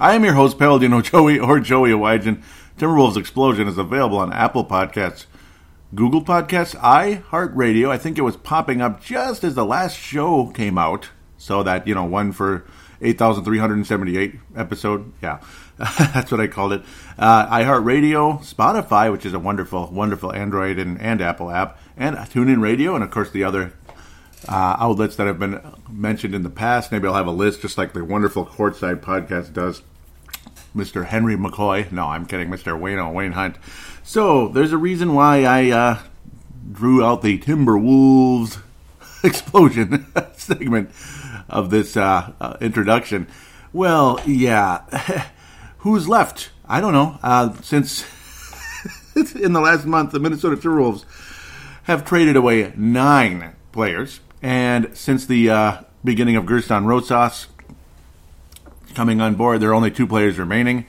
I am your host, Paladino Joey, or Joey Awajan. Timberwolves Explosion is available on Apple Podcasts, Google Podcasts, iHeartRadio. I think it was popping up just as the last show came out, so that, you know, one for 8,378 episode. Yeah, that's what I called it. Uh, iHeartRadio, Spotify, which is a wonderful, wonderful Android and, and Apple app, and TuneIn Radio, and of course the other uh, outlets that have been mentioned in the past. Maybe I'll have a list just like the wonderful Courtside podcast does. Mr. Henry McCoy. No, I'm kidding. Mr. Wayne Wayne Hunt. So there's a reason why I uh, drew out the Timberwolves explosion segment of this uh, uh, introduction. Well, yeah. Who's left? I don't know. Uh, since in the last month, the Minnesota Timberwolves have traded away nine players. And since the uh, beginning of Gersson Rosas coming on board, there are only two players remaining.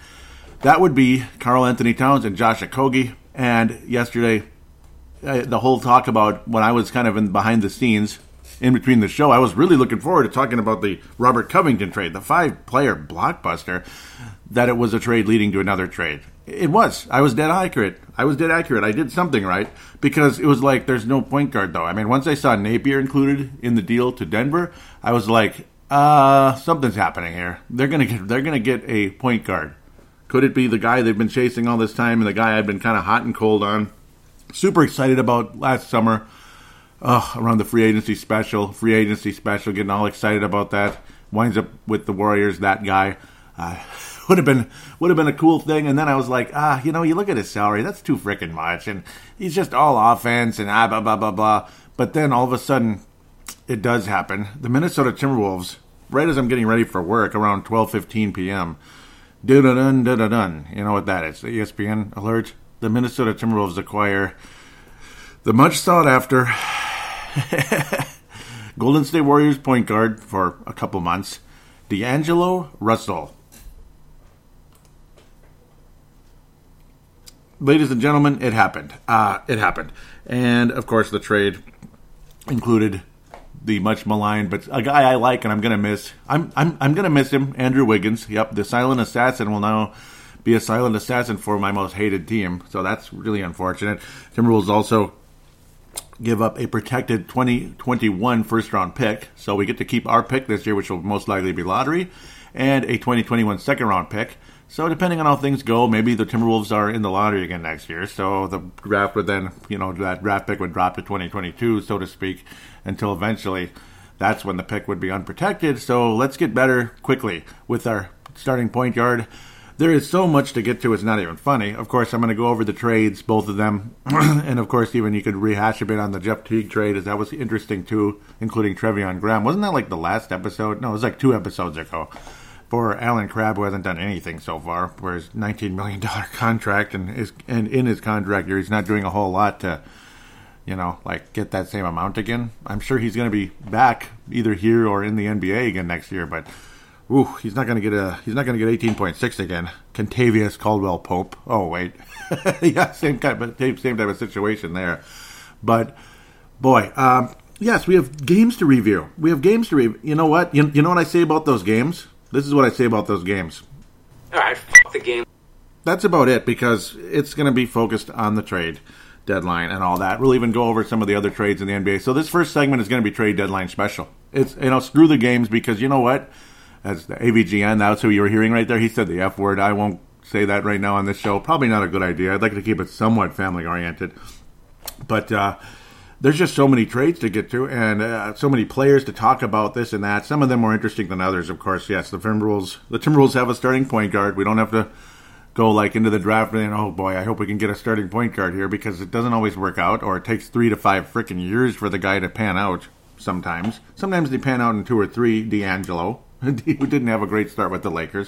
That would be Karl-Anthony Towns and Josh Okogie. And yesterday, uh, the whole talk about when I was kind of in behind the scenes in between the show, I was really looking forward to talking about the Robert Covington trade, the five player blockbuster, that it was a trade leading to another trade. It was. I was dead accurate. I was dead accurate. I did something right because it was like there's no point guard though. I mean, once I saw Napier included in the deal to Denver, I was like, uh, something's happening here. They're gonna get they're gonna get a point guard. Could it be the guy they've been chasing all this time and the guy I've been kind of hot and cold on? Super excited about last summer. Oh, around the free agency special, free agency special, getting all excited about that. Winds up with the Warriors, that guy. Uh, would have been would have been a cool thing. And then I was like, ah, you know, you look at his salary, that's too freaking much, and he's just all offense and ah blah blah blah blah. But then all of a sudden, it does happen. The Minnesota Timberwolves, right as I'm getting ready for work, around 12:15 p.m. Dun dun dun dun dun. You know what that is? The ESPN alert. The Minnesota Timberwolves acquire the much sought after Golden State Warriors point guard for a couple months, D'Angelo Russell. Ladies and gentlemen, it happened. Uh, it happened. And of course, the trade included the much maligned, but a guy I like and I'm gonna miss. I'm I'm I'm gonna miss him, Andrew Wiggins. Yep, the silent assassin will now be a silent assassin for my most hated team. So that's really unfortunate. Timberwolves also give up a protected 2021 first round pick. So we get to keep our pick this year, which will most likely be lottery, and a 2021 second round pick. So depending on how things go, maybe the Timberwolves are in the lottery again next year. So the draft would then, you know, that draft pick would drop to 2022, so to speak, until eventually that's when the pick would be unprotected. So let's get better quickly with our starting point guard. There is so much to get to, it's not even funny. Of course, I'm going to go over the trades, both of them. and of course, even you could rehash a bit on the Jeff Teague trade, as that was interesting too, including Treveon Graham. Wasn't that like the last episode? No, it was like two episodes ago for Allen Crabbe, who hasn't done anything so far, for his $19 million contract, and is and in his contract year, he's not doing a whole lot to, you know, like get that same amount again. I'm sure he's going to be back either here or in the NBA again next year, but ooh, he's not going to get a he's not going to get 18.6 again. Kentavious Caldwell Pope. Oh wait, yeah, same kind of same type of situation there, but boy. Um, yes, we have games to review. We have games to review. You know what? You, you know what I say about those games? This is what I say about those games. All right, fuck the game. That's about it because it's going to be focused on the trade deadline and all that. We'll even go over some of the other trades in the NBA. So this first segment is going to be trade deadline special. It's you know screw the games because you know what? As the AVGN, that's who you were hearing right there. He said the F word. I won't say that right now on this show. Probably not a good idea. I'd like to keep it somewhat family oriented. But uh, there's just so many trades to get to and uh, so many players to talk about this and that. Some of them more interesting than others, of course. Yes, the Timberwolves. The Timberwolves have a starting point guard. We don't have to go like into the draft and oh boy, I hope we can get a starting point guard here because it doesn't always work out, or it takes three to five freaking years for the guy to pan out. Sometimes, sometimes they pan out in two or three. D'Angelo, who didn't have a great start with the Lakers.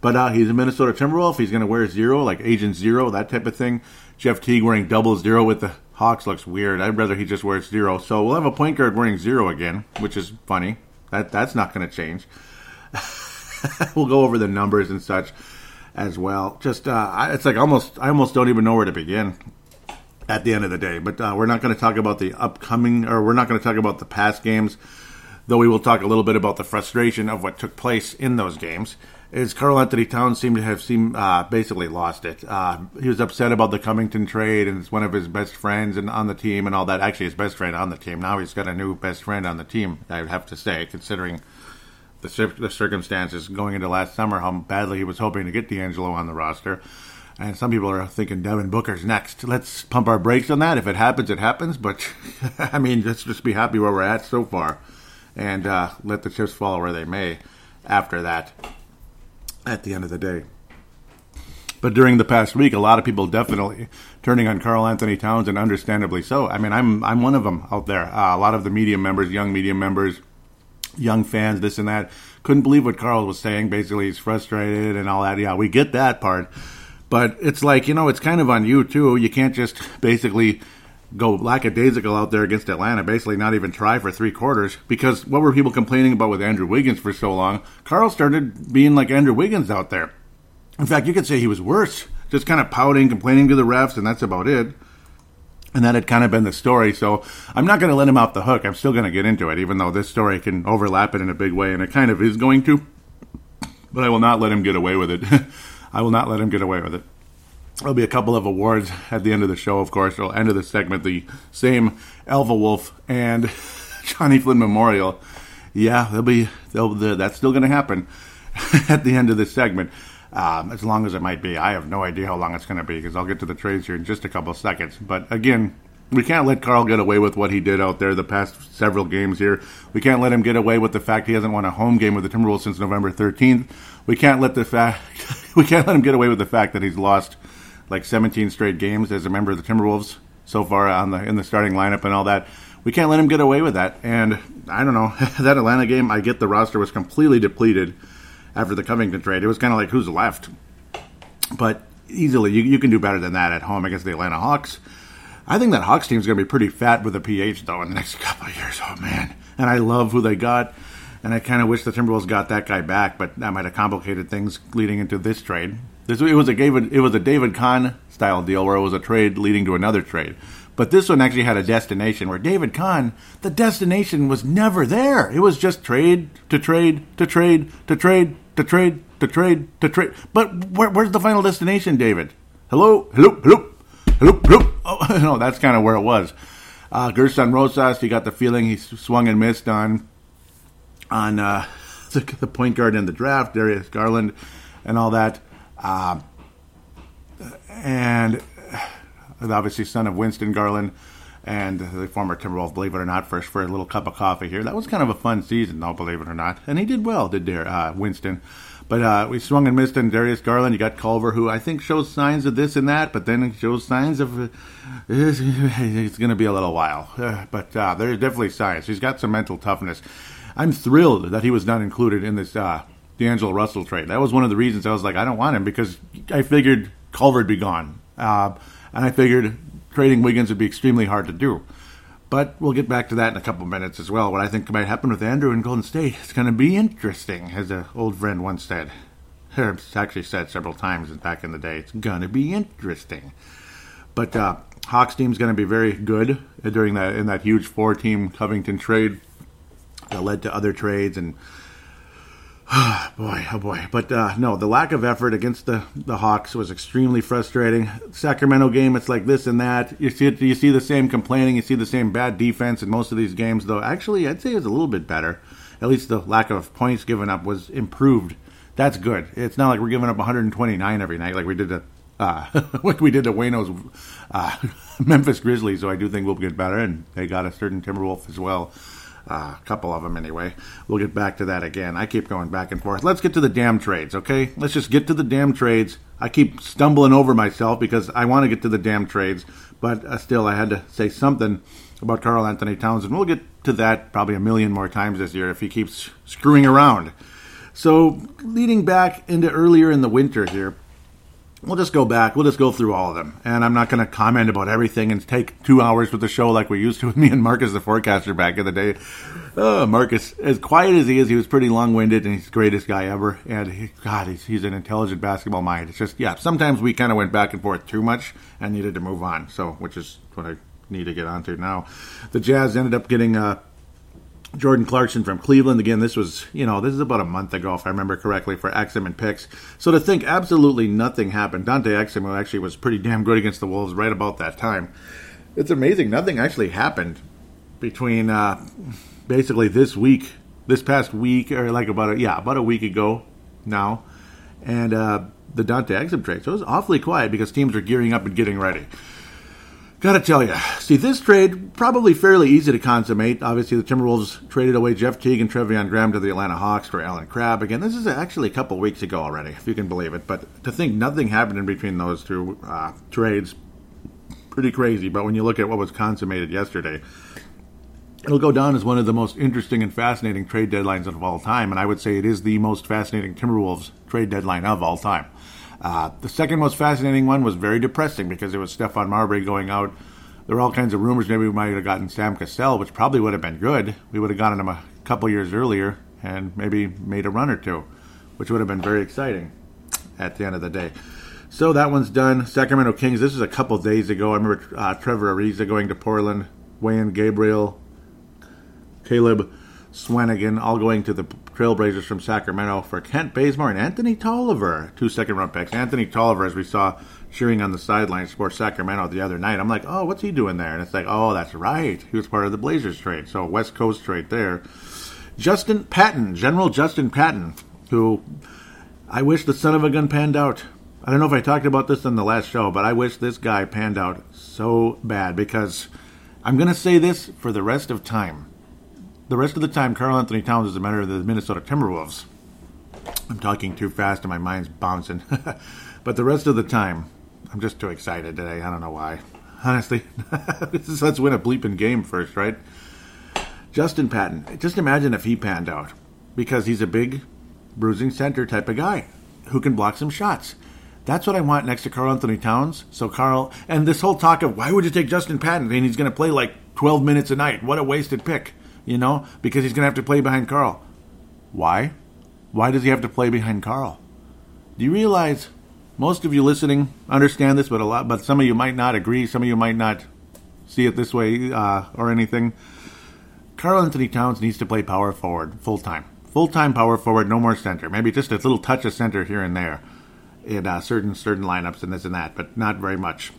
But uh, he's a Minnesota Timberwolf. He's going to wear zero, like Agent Zero, that type of thing. Jeff Teague wearing double zero with the Hawks looks weird. I'd rather he just wears zero. So we'll have a point guard wearing zero again, which is funny. That that's not going to change. we'll go over the numbers and such as well. Just uh, it's like almost I almost don't even know where to begin at the end of the day. But uh, we're not going to talk about the upcoming, or we're not going to talk about the past games, though we will talk a little bit about the frustration of what took place in those games. Is Karl-Anthony Towns seemed to have seemed uh, basically lost it. Uh, he was upset about the Covington trade, and it's one of his best friends and on the team and all that. Actually, his best friend on the team. Now he's got a new best friend on the team. I would have to say, considering the, the circumstances going into last summer, how badly he was hoping to get D'Angelo on the roster. And some people are thinking Devin Booker's next. Let's pump our brakes on that. If it happens, it happens. But I mean, let's just be happy where we're at so far, and uh, let the chips fall where they may. After that, at the end of the day. But during the past week, a lot of people definitely turning on Karl-Anthony Towns, and understandably so. I mean, I'm I'm one of them out there. Uh, a lot of the media members, young media members, young fans, this and that, couldn't believe what Karl was saying. Basically, he's frustrated and all that. Yeah, we get that part. But it's like, you know, it's kind of on you, too. You can't just basically go lackadaisical out there against Atlanta, basically not even try for three quarters. Because what were people complaining about with Andrew Wiggins for so long? Karl started being like Andrew Wiggins out there. In fact, you could say he was worse, just kind of pouting, complaining to the refs, and that's about it. And that had kind of been the story. So I'm not going to let him off the hook. I'm still going to get into it, even though this story can overlap it in a big way, and it kind of is going to. But I will not let him get away with it. I will not let him get away with it. There'll be a couple of awards at the end of the show, of course. Or end of the segment, the same Alpha Wolf and Johnny Flynn Memorial. Yeah, they'll be. They'll, that's still going to happen at the end of this segment. Um, as long as it might be. I have no idea how long it's going to be because I'll get to the trades here in just a couple of seconds. But again, we can't let Karl get away with what he did out there the past several games here. We can't let him get away with the fact he hasn't won a home game with the Timberwolves since November 13th. We can't let the fact we can't let him get away with the fact that he's lost like 17 straight games as a member of the Timberwolves so far on the in the starting lineup and all that. We can't let him get away with that. And I don't know that Atlanta game. I get the roster was completely depleted after the Covington trade. It was kind of like who's left, but easily you, you can do better than that at home against the Atlanta Hawks. I think that Hawks team is going to be pretty fat with a PH though in the next couple of years. Oh man, and I love who they got, and I kind of wish the Timberwolves got that guy back, but that might have complicated things leading into this trade. This it was a David it was a David Kahn style deal where it was a trade leading to another trade. But this one actually had a destination where David Kahn, the destination was never there. It was just trade to trade to trade to trade to trade to trade to trade. But where, where's the final destination, David? Hello, hello, hello. Hello, hello. Oh, no, that's kind of where it was. Uh, Gersson Rosas, he got the feeling he swung and missed on on uh, the, the, point guard in the draft, Darius Garland, and all that. Uh, and obviously, son of Winston Garland and the former Timberwolves, believe it or not, first for a little cup of coffee here. That was kind of a fun season, though, believe it or not. And he did well, did there, uh, Winston. But uh, we swung and missed on Darius Garland. You got Culver, who I think shows signs of this and that, but then shows signs of uh, it's, going to be a little while. Uh, but uh, there's definitely signs. He's got some mental toughness. I'm thrilled that he was not included in this uh, D'Angelo Russell trade. That was one of the reasons I was like, I don't want him because I figured Culver'd be gone, uh, and I figured trading Wiggins would be extremely hard to do. But we'll get back to that in a couple minutes as well. What I think might happen with Andrew in Golden State. It's going to be interesting, as an old friend once said. It's actually said several times back in the day. It's going to be interesting. But uh, Hawks team's going to be very good during that in that huge four-team Covington trade that led to other trades and boy, oh boy. But uh, no, the lack of effort against the, the Hawks was extremely frustrating. Sacramento game, it's like this and that. You see you see the same complaining, you see the same bad defense in most of these games. Though actually, I'd say it's a little bit better. At least the lack of points given up was improved. That's good. It's not like we're giving up 129 every night like we did to uh, like we did to Wayno's uh, Memphis Grizzlies. So I do think we'll get better, and they got a certain Timberwolf as well. Uh, a couple of them anyway. We'll get back to that again. I keep going back and forth. Let's get to the damn trades, okay? Let's just get to the damn trades. I keep stumbling over myself because I want to get to the damn trades, but uh, still, I had to say something about Karl-Anthony Towns, and we'll get to that probably a million more times this year if he keeps screwing around. So, leading back into earlier in the winter here, we'll just go back. We'll just go through all of them. And I'm not going to comment about everything and take two hours with the show like we used to with me and Marcus, the forecaster, back in the day. Uh, Marcus, as quiet as he is, he was pretty long winded and he's the greatest guy ever. And he, God, he's, he's an intelligent basketball mind. It's just, yeah, sometimes we kind of went back and forth too much and needed to move on. So, which is what I need to get onto now. The Jazz ended up getting, uh, Jordan Clarkson from Cleveland. Again, this was, you know, this is about a month ago, if I remember correctly, for Exum and picks. So to think absolutely nothing happened. Dante Exum, actually was pretty damn good against the Wolves right about that time. It's amazing. Nothing actually happened between uh, basically this week, this past week, or like about a, yeah, about a week ago now, and uh, the Dante Exum trade. So it was awfully quiet because teams are gearing up and getting ready. Gotta tell you, see, this trade probably fairly easy to consummate. Obviously, the Timberwolves traded away Jeff Teague and Treveon Graham to the Atlanta Hawks for Allen Crabbe. Again, this is actually a couple weeks ago already, if you can believe it. But to think nothing happened in between those two uh, trades, pretty crazy. But when you look at what was consummated yesterday, it'll go down as one of the most interesting and fascinating trade deadlines of all time. And I would say it is the most fascinating Timberwolves trade deadline of all time. Uh, the second most fascinating one was very depressing because it was Stephon Marbury going out. There were all kinds of rumors maybe we might have gotten Sam Cassell, which probably would have been good. We would have gotten him a couple years earlier and maybe made a run or two, which would have been very exciting at the end of the day. So that one's done. Sacramento Kings, this is a couple days ago. I remember uh, Trevor Ariza going to Portland, Wenyen Gabriel, Caleb Swanigan, all going to the Trailblazers from Sacramento for Kent Bazemore and Anthony Tolliver, two second round picks. Anthony Tolliver, as we saw cheering on the sidelines for Sacramento the other night, I'm like, oh, what's he doing there? And it's like, oh, that's right. He was part of the Blazers trade. So West Coast trade there. Justin Patton, General Justin Patton, who I wish the son of a gun panned out. I don't know if I talked about this in the last show, but I wish this guy panned out so bad because I'm going to say this for the rest of time the rest of the time, Karl-Anthony Towns is a member of the Minnesota Timberwolves. I'm talking too fast and my mind's bouncing. but the rest of the time, I'm just too excited today. I don't know why. Honestly, let's win a bleeping game first, right? Justin Patton. Just imagine if he panned out. Because he's a big, bruising center type of guy who can block some shots. That's what I want next to Karl-Anthony Towns. So Karl, and this whole talk of why would you take Justin Patton and he's going to play like 12 minutes a night? What a wasted pick you know, because he's going to have to play behind Karl. Why? Why does he have to play behind Karl? Do you realize most of you listening understand this, but a lot, but some of you might not agree. Some of you might not see it this way uh, or anything. Karl-Anthony Towns needs to play power forward full time, full time power forward, no more center. Maybe just a little touch of center here and there in uh, certain certain lineups and this and that, but not very much.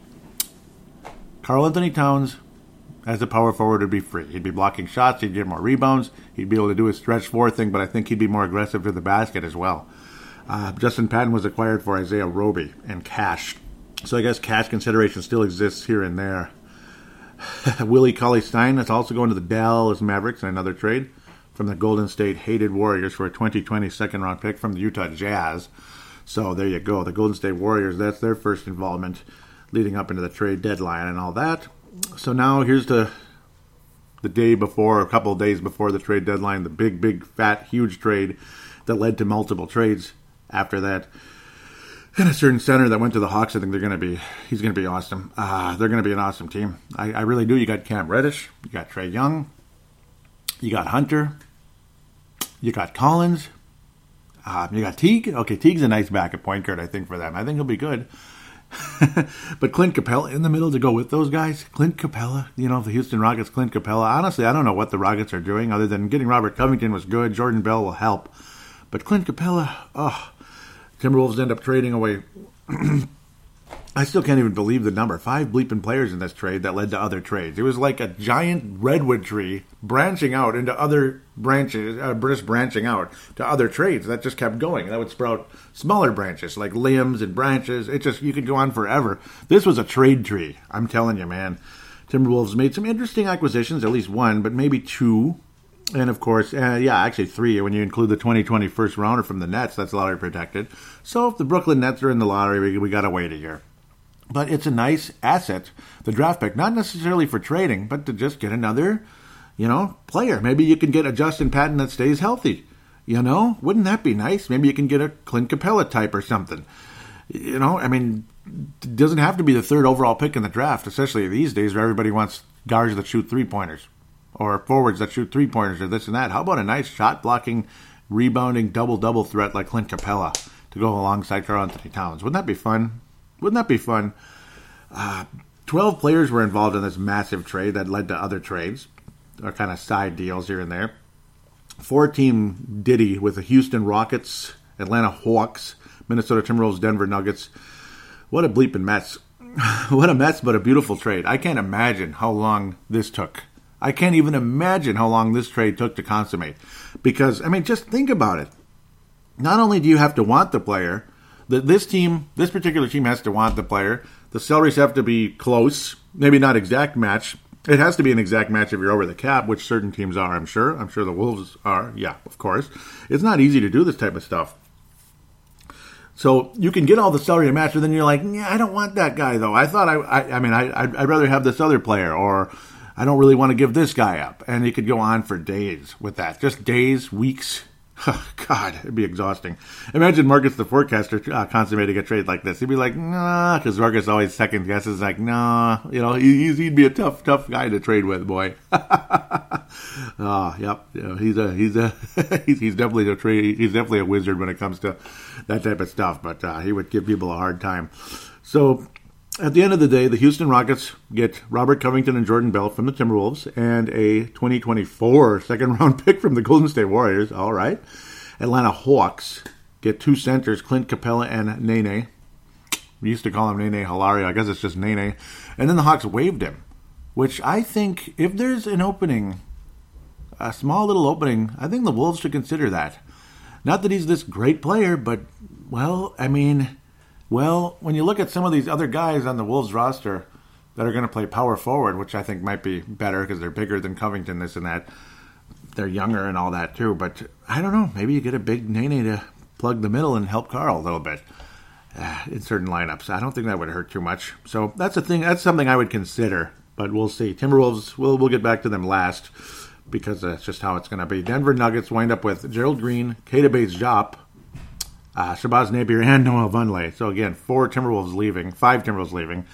Karl-Anthony Towns as a power forward would be free. He'd be blocking shots, he'd get more rebounds, he'd be able to do his stretch four thing, but I think he'd be more aggressive to the basket as well. Uh, Justin Patton was acquired for Isaiah Roby and cash. So I guess cash consideration still exists here and there. Willie Cauley Stein is also going to the Dallas Mavericks in another trade from the Golden State Hated Warriors for a 2020 second round pick from the Utah Jazz. So there you go. The Golden State Warriors, that's their first involvement leading up into the trade deadline and all that so now here's the the day before, a couple of days before the trade deadline, the big, big, fat, huge trade that led to multiple trades after that. And a certain center that went to the Hawks, I think they're going to be, he's going to be awesome. Uh, they're going to be an awesome team. I, I, really do. You got Cam Reddish, you got Trae Young, you got Hunter, you got Collins, uh, you got Teague. Okay, Teague's a nice backup point guard, I think, for them. I think he'll be good. but Clint Capela in the middle to go with those guys. Clint Capela, you know, the Houston Rockets, Clint Capela. Honestly, I don't know what the Rockets are doing other than getting Robert Covington was good. Jordan Bell will help. But Clint Capela, oh, Timberwolves end up trading away I still can't even believe the number. Five bleeping players in this trade that led to other trades. It was like a giant redwood tree branching out into other branches, uh, just branching out to other trades that just kept going. That would sprout smaller branches like limbs and branches. It just, you could go on forever. This was a trade tree. I'm telling you, man. Timberwolves made some interesting acquisitions, at least one, but maybe two. And of course, uh, yeah, actually three when you include the 2020 first rounder from the Nets. That's lottery protected. So if the Brooklyn Nets are in the lottery, we, we got to wait a year but it's a nice asset, the draft pick, not necessarily for trading, but to just get another, you know, player. Maybe you can get a Justin Patton that stays healthy. You know, wouldn't that be nice? Maybe you can get a Clint Capela type or something. You know, I mean, it doesn't have to be the third overall pick in the draft, especially these days where everybody wants guards that shoot three pointers or forwards that shoot three pointers or this and that. How about a nice shot blocking, rebounding, double double threat like Clint Capela to go alongside Karl Anthony Towns? Wouldn't that be fun? Wouldn't that be fun? Uh, 12 players were involved in this massive trade that led to other trades or kind of side deals here and there. Four team Diddy with the Houston Rockets, Atlanta Hawks, Minnesota Timberwolves, Denver Nuggets. What a bleeping mess. what a mess, but a beautiful trade. I can't imagine how long this took. I can't even imagine how long this trade took to consummate. Because, I mean, just think about it. Not only do you have to want the player, this team, this particular team has to want the player. The salaries have to be close, maybe not exact match. It has to be an exact match if you're over the cap, which certain teams are, I'm sure. I'm sure the Wolves are. Yeah, of course. It's not easy to do this type of stuff. So you can get all the salary to match, but then you're like, yeah, I don't want that guy though. I thought I, I, I mean, I, I'd, I'd rather have this other player, or I don't really want to give this guy up. And you could go on for days with that, just days, weeks. God, it'd be exhausting. Imagine Marcus the forecaster uh, consummating a trade like this. He'd be like, nah, because Marcus always second guesses, like, nah, you know, he, he'd be a tough, tough guy to trade with, boy. oh, yep, you know, he's a, he's a, he's, he's definitely a trade. He's definitely a wizard when it comes to that type of stuff. But uh, he would give people a hard time. So at the end of the day, the Houston Rockets get Robert Covington and Jordan Bell from the Timberwolves and a 2024 second round pick from the Golden State Warriors. All right. Atlanta Hawks get two centers, Clint Capela and Nene. We used to call him Nene Hilario. I guess it's just Nene. And then the Hawks waived him, which I think if there's an opening, a small little opening, I think the Wolves should consider that. Not that he's this great player, but, well, I mean well, when you look at some of these other guys on the Wolves roster that are going to play power forward, which I think might be better because they're bigger than Covington, this and that. They're younger and all that too, but I don't know. Maybe you get a big Nene to plug the middle and help Karl a little bit uh, in certain lineups. I don't think that would hurt too much. So that's a thing. That's something I would consider, but we'll see. Timberwolves. We'll we'll get back to them last because that's just how it's going to be. Denver Nuggets wind up with Gerald Green, Keita Bates-Diop, uh, Shabazz Napier and Noah Vonleh. So again, four Timberwolves leaving, five Timberwolves leaving.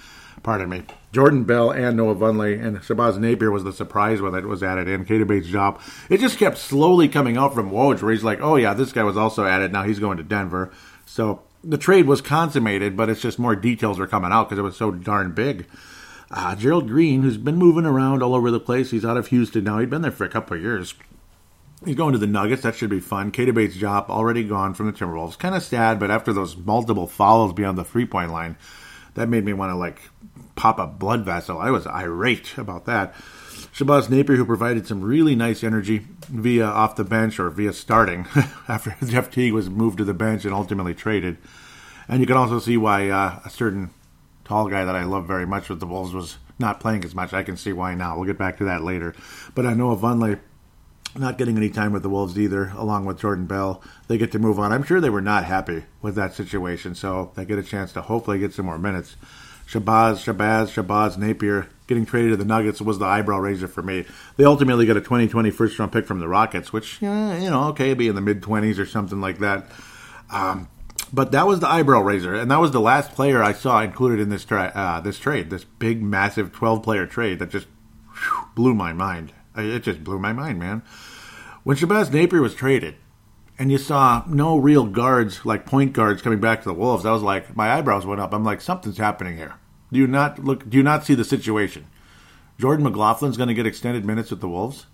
Pardon me. Jordan Bell and Noah Vonleh and Shabazz Napier was the surprise when it was added in. Keita Bates-Diop. It just kept slowly coming out from Woj where he's like, oh yeah, this guy was also added. Now he's going to Denver. So the trade was consummated, but it's just more details are coming out because it was so darn big. Uh, Gerald Green, who's been moving around all over the place, he's out of Houston now. He'd been there for a couple of years. He's going to the Nuggets. That should be fun. Keita Bates-Diop already gone from the Timberwolves. Kind of sad, but after those multiple fouls beyond the three point line, that made me want to like pop a blood vessel. I was irate about that. Shabazz Napier, who provided some really nice energy via off the bench or via starting after Jeff Teague was moved to the bench and ultimately traded. And you can also see why uh, a certain tall guy that I love very much with the Wolves was not playing as much. I can see why now. We'll get back to that later. But I know Vonleh not getting any time with the Wolves either, along with Jordan Bell. They get to move on. I'm sure they were not happy with that situation, so they get a chance to hopefully get some more minutes. Shabazz, Shabazz, Shabazz, Napier getting traded to the Nuggets was the eyebrow raiser for me. They ultimately got a 2020 first round pick from the Rockets, which, you know, okay, be in the mid 20s or something like that. Um, but that was the eyebrow raiser, and that was the last player I saw included in this tra- uh, this trade, this big, massive 12 player trade that just whew, blew my mind. It just blew my mind, man. When Shabazz Napier was traded, and you saw no real guards, like point guards, coming back to the Wolves, I was like, my eyebrows went up. I'm like, something's happening here. Do you not look? Do you not see the situation? Jordan McLaughlin's going to get extended minutes with the Wolves.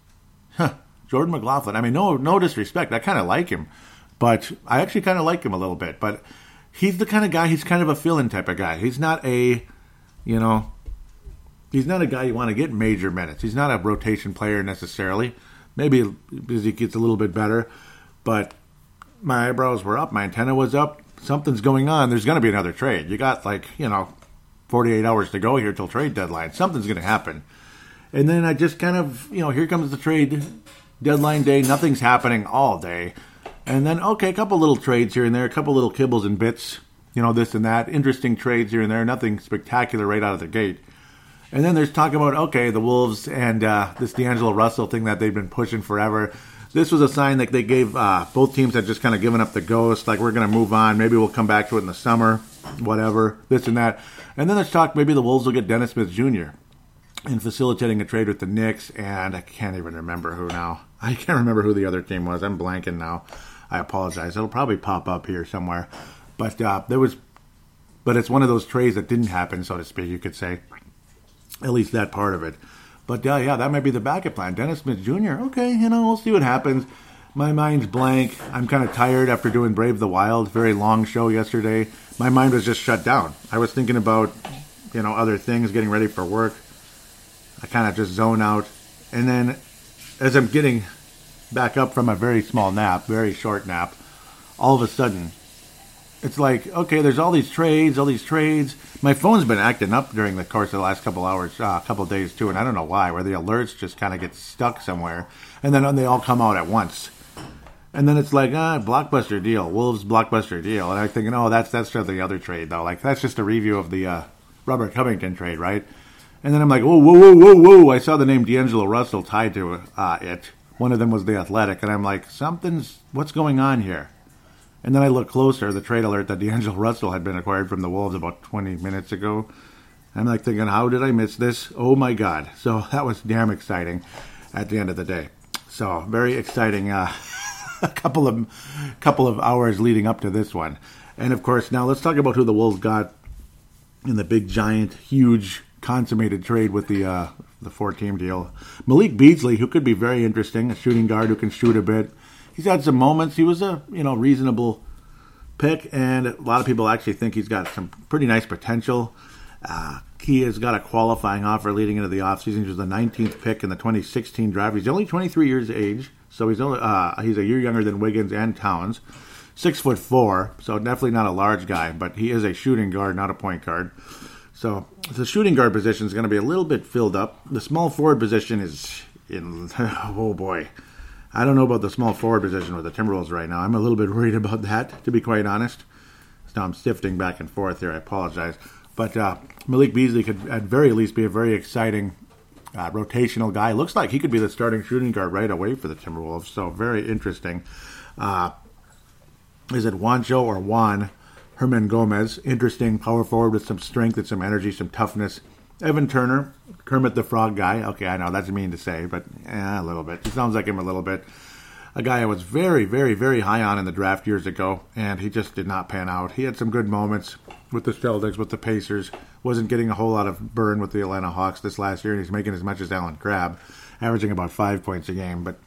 Huh. Jordan McLaughlin. I mean, no, no disrespect. I kind of like him, but I actually kind of like him a little bit. But he's the kind of guy. He's kind of a fill-in type of guy. He's not a, you know, he's not a guy you want to get major minutes. He's not a rotation player necessarily. Maybe he gets a little bit better, but my eyebrows were up, my antenna was up. Something's going on. There's going to be another trade. You got like you know, 48 hours to go here till trade deadline. Something's going to happen. And then I just kind of you know, here comes the trade deadline day. Nothing's happening all day. And then okay, a couple little trades here and there, a couple little kibbles and bits, you know, this and that. Interesting trades here and there. Nothing spectacular right out of the gate. And then there's talk about okay, the Wolves and uh, this D'Angelo Russell thing that they've been pushing forever. this was a sign that they gave uh, both teams had just kind of given up the ghost. Like we're going to move on. Maybe we'll come back to it in the summer, whatever. This and that. And then let's talk. Maybe the Wolves will get Dennis Smith Jr. in facilitating a trade with the Knicks. And I can't even remember who now. I can't remember who the other team was. I'm blanking now. I apologize. It'll probably pop up here somewhere. But uh, there was, but it's one of those trades that didn't happen, so to speak. You could say, at least that part of it. But uh, yeah, that might be the backup plan. Dennis Smith Jr. Okay, you know, we'll see what happens. My mind's blank. I'm kind of tired after doing Brave the Wild. Very long show yesterday. My mind was just shut down. I was thinking about, you know, other things, getting ready for work. I kind of just zone out. And then as I'm getting back up from a very small nap, very short nap, all of a sudden it's like okay, there's all these trades, all these trades. My phone's been acting up during the course of the last couple hours, a uh, couple days too, and I don't know why. Where the alerts just kind of get stuck somewhere, and then they all come out at once. And then it's like, ah, blockbuster deal, Wolves blockbuster deal, and I'm thinking, oh, that's that's just the other trade though. Like that's just a review of the uh, Robert Covington trade, right? And then I'm like, whoa, whoa, whoa, whoa, whoa! I saw the name D'Angelo Russell tied to uh, it. One of them was the Athletic, and I'm like, something's what's going on here? And then I look closer, the trade alert that D'Angelo Russell had been acquired from the Wolves about 20 minutes ago. I'm like thinking, how did I miss this? Oh my God. So that was damn exciting at the end of the day. So very exciting. Uh, a couple of couple of hours leading up to this one, and of course now let's talk about who the Wolves got in the big giant, huge, consummated trade with the uh, the four team deal. Malik Beasley, who could be very interesting, a shooting guard who can shoot a bit he's had some moments. He was a you know reasonable pick, and a lot of people actually think he's got some pretty nice potential. Uh, he has got a qualifying offer leading into the offseason. He was the 19th pick in the 2016 draft. He's only 23 years of age, so he's only uh, he's a year younger than Wiggins and Towns. Six foot four, so definitely not a large guy, but he is a shooting guard, not a point guard. So the shooting guard position is going to be a little bit filled up. The small forward position is in oh boy, I don't know about the small forward position with the Timberwolves right now. I'm a little bit worried about that, to be quite honest. So I'm sifting back and forth here. I apologize. But uh, Malik Beasley could, at very least, be a very exciting uh, rotational guy. Looks like he could be the starting shooting guard right away for the Timberwolves. So very interesting. Uh, is it Juancho or Juan Hernangomez? Interesting power forward with some strength and some energy, some toughness. Evan Turner, Kermit the Frog guy. Okay, I know that's mean to say, but eh, a little bit. He sounds like him a little bit. A guy I was very, very, very high on in the draft years ago, and he just did not pan out. He had some good moments with the Celtics, with the Pacers. Wasn't getting a whole lot of burn with the Atlanta Hawks this last year, and he's making as much as Allen Crabbe, averaging about five points a game. But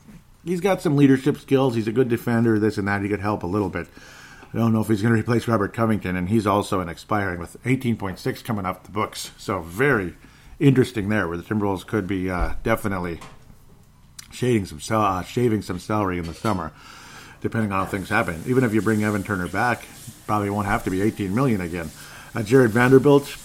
he's got some leadership skills. He's a good defender, this and that. He could help a little bit. I don't know if he's going to replace Robert Covington, and he's also an expiring with 18.6 coming off the books. So very interesting there, where the Timberwolves could be uh, definitely shading some uh, shaving some salary in the summer, depending on how things happen. Even if you bring Evan Turner back, probably won't have to be 18 million again. Uh, Jarred Vanderbilt,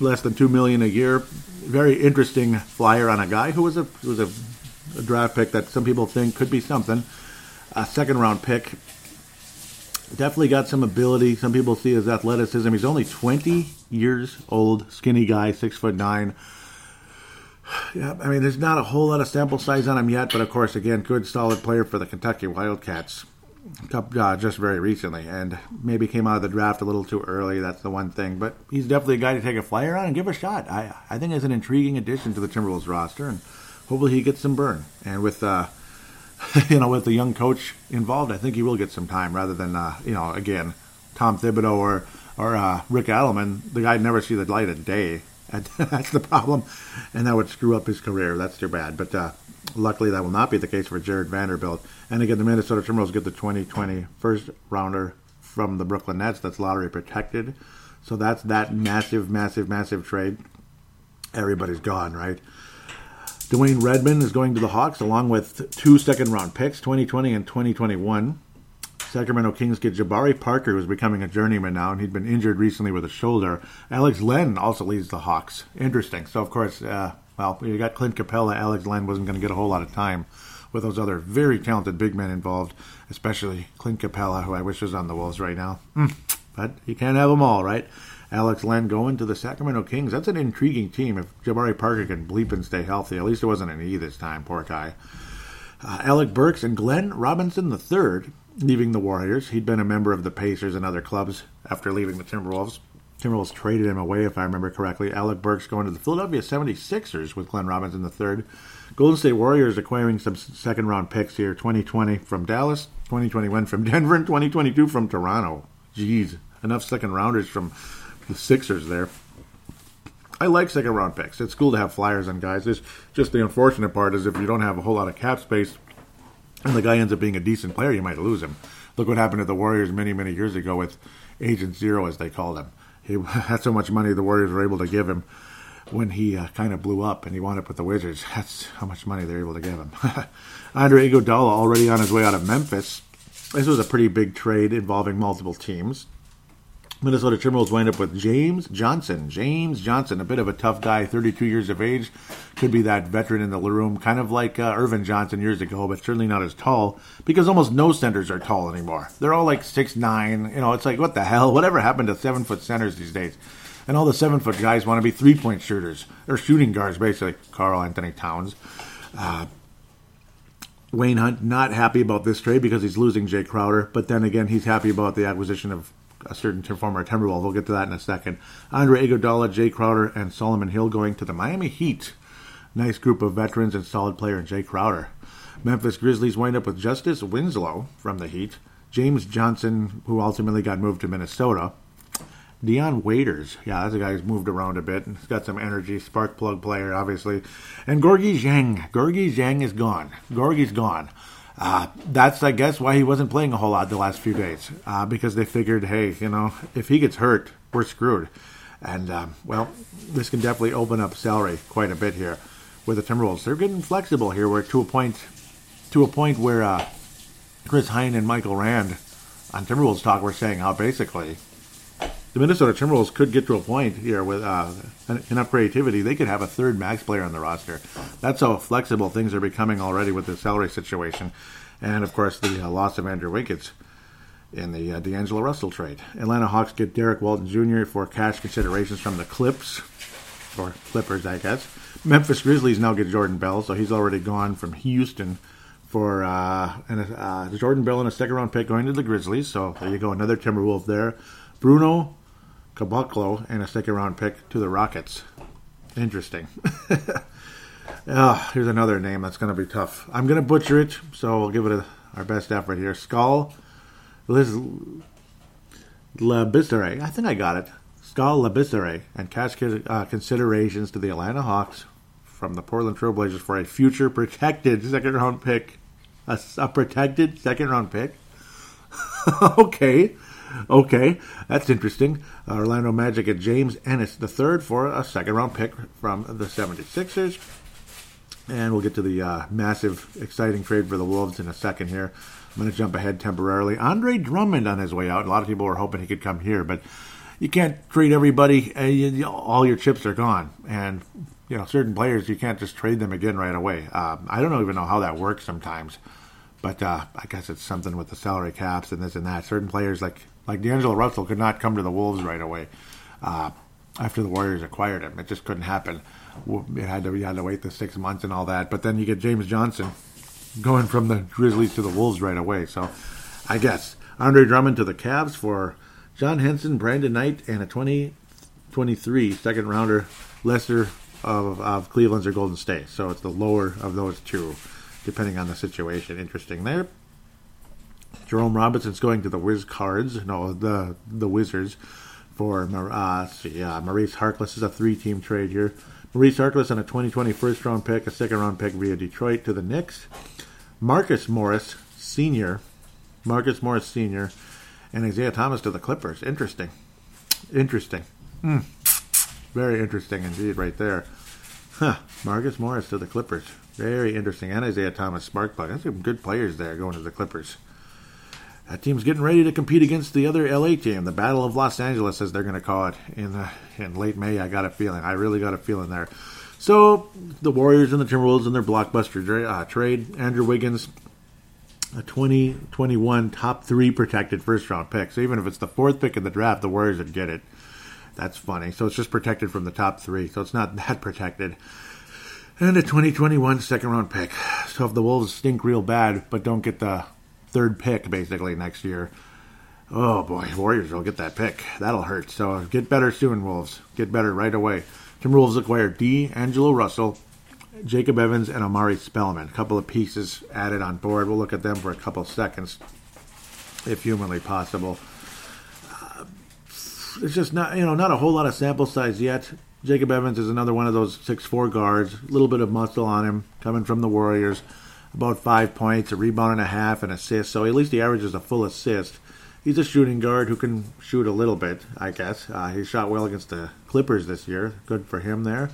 less than two million a year. Very interesting flyer on a guy who was a who was a, a draft pick that some people think could be something. A second round pick definitely got some ability. Some people see his athleticism. He's only 20 years old, skinny guy, six foot nine. Yeah, I mean, there's not a whole lot of sample size on him yet, but of course, again, good solid player for the Kentucky Wildcats. Uh, just very recently, and maybe came out of the draft a little too early. That's the one thing, but he's definitely a guy to take a flyer on and give a shot. I I think as an intriguing addition to the Timberwolves roster, and hopefully he gets some burn. And with uh, you know, with the young coach involved, I think he will get some time rather than, uh, you know, again, Tom Thibodeau or or uh, Rick Adelman. The guy never see the light of day. That's the problem, and that would screw up his career. That's too bad. But uh, luckily, that will not be the case for Jarred Vanderbilt. And again, the Minnesota Timberwolves get the 2020 first rounder from the Brooklyn Nets. That's lottery protected. So that's that massive, massive, massive trade. Everybody's gone, right? Dewayne Dedmon is going to the Hawks along with two second round picks, 2020 and 2021. Sacramento Kings get Jabari Parker, who's becoming a journeyman now, and he'd been injured recently with a shoulder. Alex Len also leads the Hawks. Interesting. So, of course, uh, well, you got Clint Capela. Alex Len wasn't going to get a whole lot of time with those other very talented big men involved, especially Clint Capela, who I wish was on the Wolves right now. Mm, but you can't have them all, right? Alex Len going to the Sacramento Kings. That's an intriguing team if Jabari Parker can bleep and stay healthy. At least it wasn't an E this time, poor guy. Uh, Alec Burks and Glenn Robinson III leaving the Warriors. He'd been a member of the Pacers and other clubs after leaving the Timberwolves. Timberwolves traded him away, if I remember correctly. Alec Burks going to the Philadelphia 76ers with Glenn Robinson III. Golden State Warriors acquiring some second round picks here 2020 from Dallas, 2021 from Denver, and 2022 from Toronto. Jeez, enough second rounders from the Sixers there. I like second round picks. It's cool to have flyers on guys. It's just the unfortunate part is if you don't have a whole lot of cap space and the guy ends up being a decent player, you might lose him. Look what happened to the Warriors many, many years ago with Agent Zero, as they called him. He had so much money the Warriors were able to give him when he uh, kind of blew up and he wound up with the Wizards. That's how much money they're able to give him. Andre Iguodala already on his way out of Memphis. This was a pretty big trade involving multiple teams. Minnesota Timberwolves wind up with James Johnson. James Johnson, a bit of a tough guy, 32 years of age, could be that veteran in the room, kind of like uh, Earvin Johnson years ago, but certainly not as tall because almost no centers are tall anymore. They're all like six nine. You know, it's like what the hell? Whatever happened to seven foot centers these days? And all the seven foot guys want to be three point shooters or shooting guards, basically. Karl-Anthony Towns. Uh, Wayne Hunt not happy about this trade because he's losing Jae Crowder, but then again he's happy about the acquisition of a certain former Timberwolves. We'll get to that in a second. Andre Iguodala, Jae Crowder, and Solomon Hill going to the Miami Heat. Nice group of veterans and solid player in Jae Crowder. Memphis Grizzlies wind up with Justice Winslow from the Heat, James Johnson, who ultimately got moved to Minnesota, Dion Waiters, yeah, that's a guy who's moved around a bit he's got some energy, spark plug player, obviously. And Gorgui Dieng. Gorgui Dieng is gone. Gorgie's gone. Uh, that's, I guess, why he wasn't playing a whole lot the last few days. Uh, because they figured, hey, you know, if he gets hurt, we're screwed. And, um, well, this can definitely open up salary quite a bit here with the Timberwolves. They're getting flexible here. We're to a point, to a point where uh, Chris Hine and Michael Rand on Timberwolves Talk were saying how basically the Minnesota Timberwolves could get to a point here with uh, enough creativity. They could have a third max player on the roster. That's how flexible things are becoming already with the salary situation. And of course, the uh, loss of Andrew Wiggins in the uh, D'Angelo Russell trade. Atlanta Hawks get Derrick Walton Jr. for cash considerations from the Clips, or Clippers, I guess. Memphis Grizzlies now get Jordan Bell, so he's already gone from Houston for uh, and uh, Jordan Bell and a second round pick going to the Grizzlies. So there you go, another Timberwolf there. Bruno Caboclo and a second round pick to the Rockets. Interesting. oh, here's another name that's going to be tough. I'm going to butcher it, so we'll give it a, our best effort here. Skull Liz Labissere. I think I got it. Skal Labissiere and cash uh, considerations to the Atlanta Hawks from the Portland Trailblazers for a future protected second round pick. A, a protected second round pick? okay. Okay, that's interesting. Orlando Magic at James Ennis the third for a second round pick from the 76ers. And we'll get to the uh, massive, exciting trade for the Wolves in a second here. I'm going to jump ahead temporarily. Andre Drummond on his way out. A lot of people were hoping he could come here, but you can't trade everybody. Uh, you, all your chips are gone. And, you know, certain players, you can't just trade them again right away. Um, I don't even know how that works sometimes. But uh, I guess it's something with the salary caps and this and that. Certain players, like like D'Angelo Russell could not come to the Wolves right away uh, after the Warriors acquired him. It just couldn't happen. It had to you had to wait the six months and all that. But then you get James Johnson going from the Grizzlies to the Wolves right away. So I guess Andre Drummond to the Cavs for John Henson, Brandon Knight, and a 2023 second rounder, lesser of, of Cleveland's or Golden State. So it's the lower of those two, depending on the situation. Interesting there. Jerome Robinson's going to the Wiz Cards, no, the the Wizards for uh, see, uh, Maurice Harkless is a three-team trade here. Maurice Harkless on a 2020 first-round pick, a second-round pick via Detroit to the Knicks. Marcus Morris Senior, Marcus Morris Senior, and Isaiah Thomas to the Clippers. Interesting, interesting, mm. very interesting indeed, right there. Huh. Marcus Morris to the Clippers. Very interesting. And Isaiah Thomas, Spark Plug. That's some good players there going to the Clippers. That team's getting ready to compete against the other LA team, the Battle of Los Angeles, as they're going to call it in uh, in late May. I got a feeling. I really got a feeling there. So the Warriors and the Timberwolves in their blockbuster uh, trade. Andrew Wiggins, a 2021 top three protected first round pick. So even if it's the fourth pick in the draft, the Warriors would get it. That's funny. So it's just protected from the top three. So it's not that protected. And a 2021 second round pick. So if the Wolves stink real bad, but don't get the third pick basically next year, oh boy, Warriors will get that pick. That'll hurt. So get better soon, Wolves. Get better right away. Timberwolves acquire Angelo Russell, Jacob Evans, and Omari Spellman. A couple of pieces added on board. We'll look at them for a couple seconds, if humanly possible. Uh, it's just not, you know, not a whole lot of sample size yet. Jacob Evans is another one of those six four guards. A little bit of muscle on him, coming from the Warriors. About five points, a rebound and a half, an assist. So at least he averages a full assist. He's a shooting guard who can shoot a little bit, I guess. Uh, he shot well against the Clippers this year. Good for him there.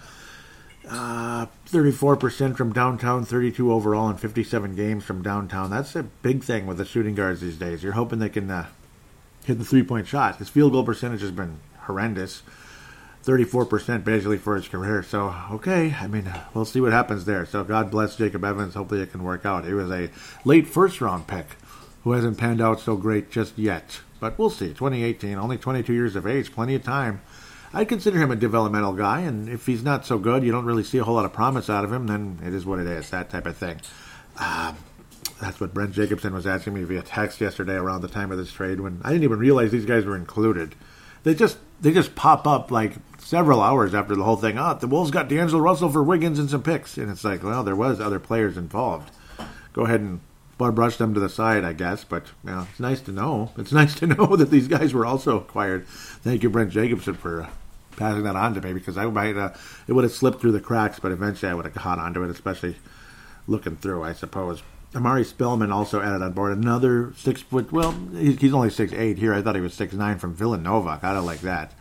Uh, 34% from downtown, 32 overall, in 57 games from downtown. That's a big thing with the shooting guards these days. You're hoping they can uh, hit the three point shot. His field goal percentage has been horrendous. 34% basically for his career. So, okay, I mean, we'll see what happens there. So, God bless Jacob Evans. Hopefully, it can work out. He was a late first round pick who hasn't panned out so great just yet. But we'll see. 2018, only 22 years of age, plenty of time. I consider him a developmental guy, and if he's not so good, you don't really see a whole lot of promise out of him, then it is what it is, that type of thing. Uh, that's what Brent Jacobson was asking me via text yesterday around the time of this trade when I didn't even realize these guys were included. They just they just pop up like several hours after the whole thing. Oh, the Wolves got D'Angelo Russell for Wiggins and some picks, and it's like, well, there was other players involved. Go ahead and brush them to the side, I guess. But you know, it's nice to know. It's nice to know that these guys were also acquired. Thank you, Brent Jacobson, for passing that on to me because I might uh, it would have slipped through the cracks, but eventually I would have caught onto it, especially looking through, I suppose. Omari Spellman also added on board another six foot. Well, he's only six eight here. I thought he was six nine from Villanova. Kind of like that.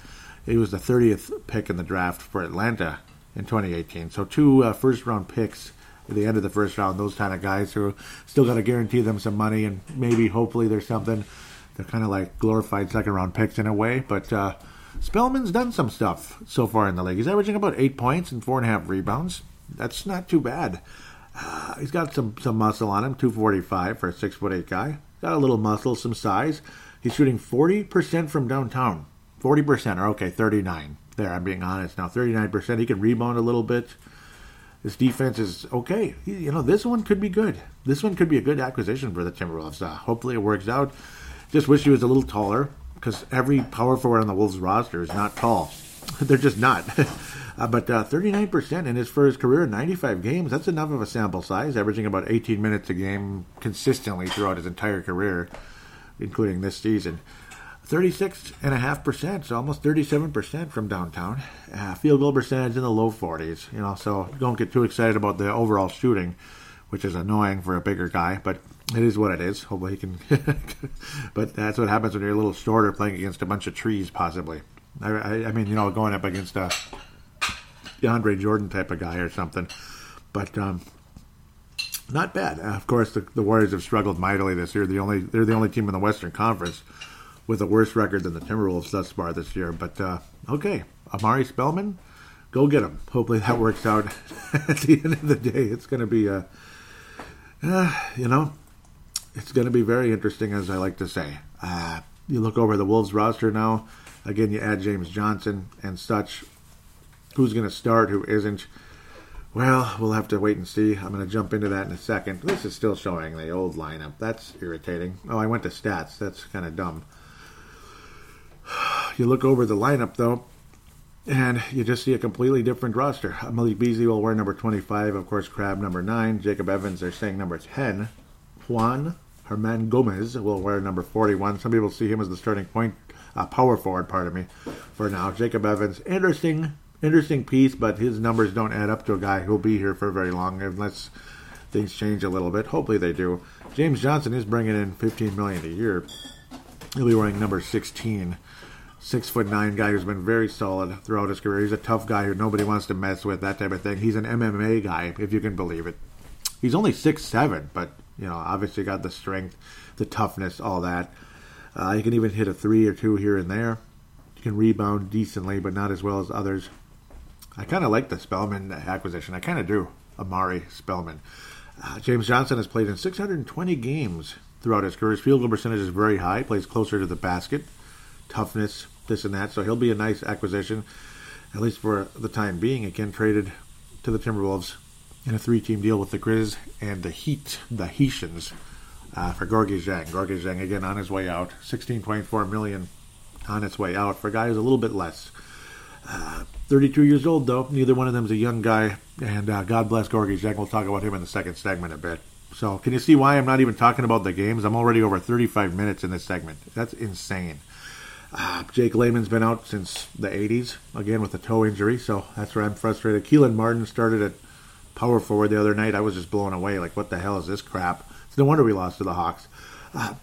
He was the 30th pick in the draft for Atlanta in 2018. So two uh, first round picks at the end of the first round. Those kind of guys who still got to guarantee them some money and maybe hopefully there's something. They're kind of like glorified second round picks in a way, but. Uh, Spellman's done some stuff so far in the league. He's averaging about eight points and four and a half rebounds. That's not too bad. Uh, he's got some, some muscle on him, 245 for a six foot eight guy. Got a little muscle, some size. He's shooting 40% from downtown. 40%, or okay, 39. There, I'm being honest now. 39%. He can rebound a little bit. His defense is okay. You know, this one could be good. This one could be a good acquisition for the Timberwolves. Uh, hopefully it works out. Just wish he was a little taller because every power forward on the Wolves roster is not tall. They're just not. uh, but uh, 39% in his first career, 95 games, that's enough of a sample size, averaging about 18 minutes a game consistently throughout his entire career, including this season. 36.5%, so almost 37% from downtown. Uh, field goal percentage in the low 40s, you know, so don't get too excited about the overall shooting, which is annoying for a bigger guy, but it is what it is. Hopefully he can. but that's what happens when you're a little shorter playing against a bunch of trees, possibly. I, I, I mean, you know, going up against a DeAndre Jordan type of guy or something. But um, not bad. Of course, the, the, Warriors have struggled mightily this year. The only they're the only team in the Western Conference with a worse record than the Timberwolves thus far this year. But uh, okay, Omari Spellman, go get him. Hopefully that works out. At the end of the day, it's going to be a, uh, you know, it's going to be very interesting, as I like to say. Uh, you look over the Wolves roster now. Again, you add James Johnson and such. Who's going to start? Who isn't? Well, we'll have to wait and see. I'm going to jump into that in a second. This is still showing the old lineup. That's irritating. Oh, I went to stats. That's kind of dumb. You look over the lineup, though, and you just see a completely different roster. Malik Beasley will wear number 25. Of course, Crab number 9. Jacob Evans, they're saying number 10. Juan Hernangomez will wear number 41. Some people see him as the starting point, uh, power forward, pardon me, for now. Jacob Evans, interesting, interesting piece, but his numbers don't add up to a guy who'll be here for very long unless things change a little bit. Hopefully they do. James Johnson is bringing in 15 million a year. He'll be wearing number 16. Six foot nine guy who's been very solid throughout his career. He's a tough guy who nobody wants to mess with, that type of thing. He's an MMA guy, if you can believe it. He's only six seven, but you know, obviously got the strength, the toughness, all that. Uh, he can even hit a three or two here and there. He can rebound decently, but not as well as others. I kind of like the Spellman acquisition. I kind of do. Omari Spellman. Uh, James Johnson has played in 620 games throughout his career. His field goal percentage is very high. Plays closer to the basket, toughness, this and that. So he'll be a nice acquisition, at least for the time being. Again, traded to the Timberwolves in a three-team deal with the Grizz and the Heat, the Haitians, uh, for Gorgui Dieng. Gorgui Dieng again on his way out, 16.4 million on its way out for a guy who's a little bit less. Uh, 32 years old though. Neither one of them is a young guy, and uh, God bless Gorgui Dieng. We'll talk about him in the second segment a bit. So, can you see why I'm not even talking about the games? I'm already over 35 minutes in this segment. That's insane. Uh, Jake Layman's been out since the 80s, again with a toe injury, so that's where I'm frustrated. Kelan Martin started at power forward the other night. I was just blown away. Like, what the hell is this crap? It's no wonder we lost to the Hawks. Uh,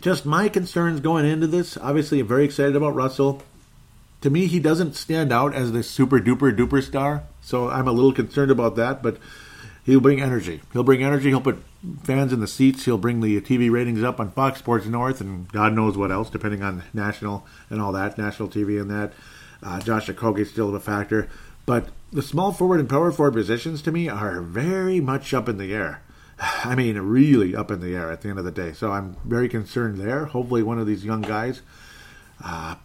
just my concerns going into this. Obviously, I'm very excited about Russell. To me, he doesn't stand out as the super duper duper star, so I'm a little concerned about that, but he'll bring energy. He'll bring energy. He'll put fans in the seats. He'll bring the TV ratings up on Fox Sports North and God knows what else, depending on national and all that, national TV and that. Uh, Josh is still a factor. But the small forward and power forward positions to me are very much up in the air. I mean, really up in the air at the end of the day. So I'm very concerned there. Hopefully, one of these young guys uh,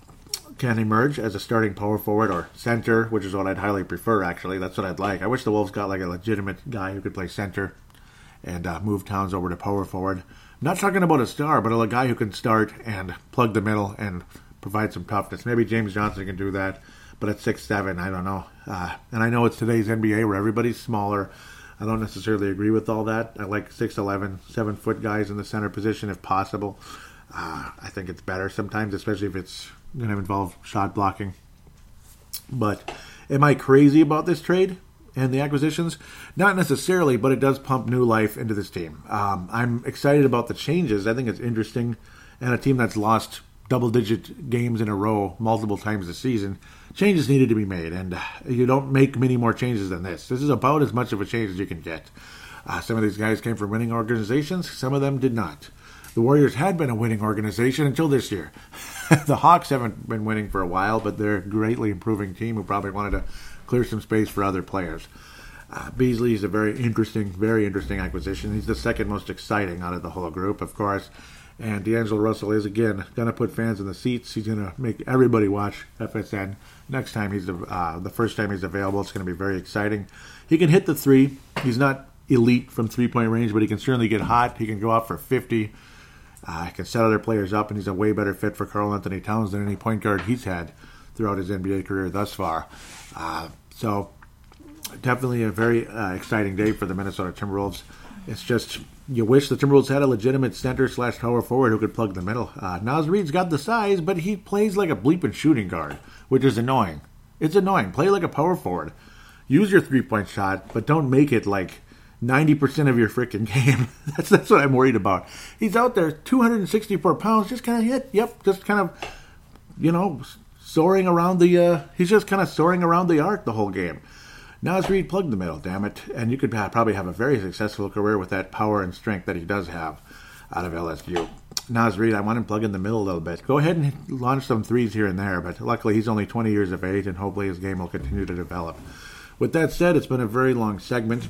can emerge as a starting power forward or center, which is what I'd highly prefer, actually. That's what I'd like. I wish the Wolves got like a legitimate guy who could play center and uh, move Towns over to power forward. I'm not talking about a star, but a guy who can start and plug the middle and provide some toughness. Maybe James Johnson can do that, but at six seven, I don't know. Uh, and I know it's today's NBA where everybody's smaller. I don't necessarily agree with all that. I like 6'11", 7 foot guys in the center position if possible. Uh, I think it's better sometimes, especially if it's going to involve shot blocking. But am I crazy about this trade and the acquisitions? Not necessarily, but it does pump new life into this team. Um, I'm excited about the changes. I think it's interesting, and a team that's lost double digit games in a row multiple times this season. Changes needed to be made, and you don't make many more changes than this. This is about as much of a change as you can get. Uh, some of these guys came from winning organizations, some of them did not. The Warriors had been a winning organization until this year. the Hawks haven't been winning for a while, but they're a greatly improving team who probably wanted to clear some space for other players. Uh, Beasley is a very interesting, very interesting acquisition. He's the second most exciting out of the whole group, of course. And D'Angelo Russell is again going to put fans in the seats. He's going to make everybody watch FSN next time he's uh, the first time he's available. It's going to be very exciting. He can hit the three. He's not elite from three point range, but he can certainly get hot. He can go out for 50. Uh, can set other players up, and he's a way better fit for Karl-Anthony Towns than any point guard he's had throughout his NBA career thus far. Uh, so, definitely a very uh, exciting day for the Minnesota Timberwolves. It's just you wish the Timberwolves had a legitimate center slash power forward who could plug the middle. Uh, Naz Reid's got the size, but he plays like a bleeping shooting guard, which is annoying. It's annoying. Play like a power forward. Use your three point shot, but don't make it like 90% of your freaking game. that's that's what I'm worried about. He's out there 264 pounds, just kind of hit. Yep, just kind of, you know, soaring around the, uh, he's just kind of soaring around the arc the whole game. Naz Reid plugged the middle, damn it. And you could probably have a very successful career with that power and strength that he does have out of LSU. Naz Reid, I want him plugged in the middle a little bit. Go ahead and launch some threes here and there, but luckily he's only 20 years of age, and hopefully his game will continue to develop. With that said, it's been a very long segment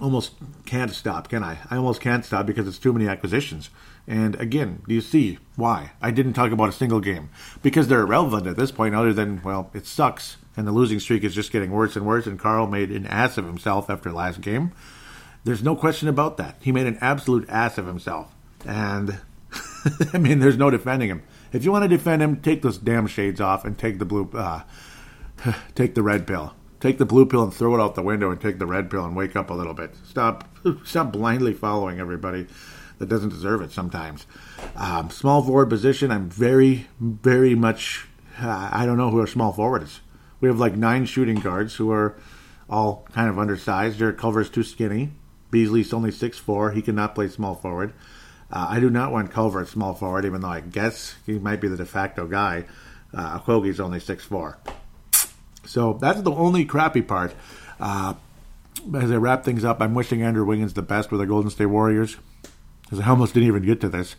almost can't stop, can I? I almost can't stop because it's too many acquisitions. And again, do you see why? I didn't talk about a single game. Because they're irrelevant at this point, other than, well, it sucks. And the losing streak is just getting worse and worse, and Karl made an ass of himself after last game. There's no question about that. He made an absolute ass of himself. And, I mean, there's no defending him. If you want to defend him, take those damn shades off and take the blue, uh, take the red pill take the blue pill and throw it out the window and take the red pill and wake up a little bit. Stop, stop blindly following everybody that doesn't deserve it sometimes. Um, small forward position, I'm very, very much. Uh, I don't know who our small forward is. We have like nine shooting guards who are all kind of undersized. Jarrett Culver's too skinny. Beasley's only six four. He cannot play small forward. Uh, I do not want Culver at small forward, even though I guess he might be the de facto guy. Uh, Okogie's only six four. So that's the only crappy part. Uh, as I wrap things up, I'm wishing Andrew Wiggins the best with the Golden State Warriors because I almost didn't even get to this.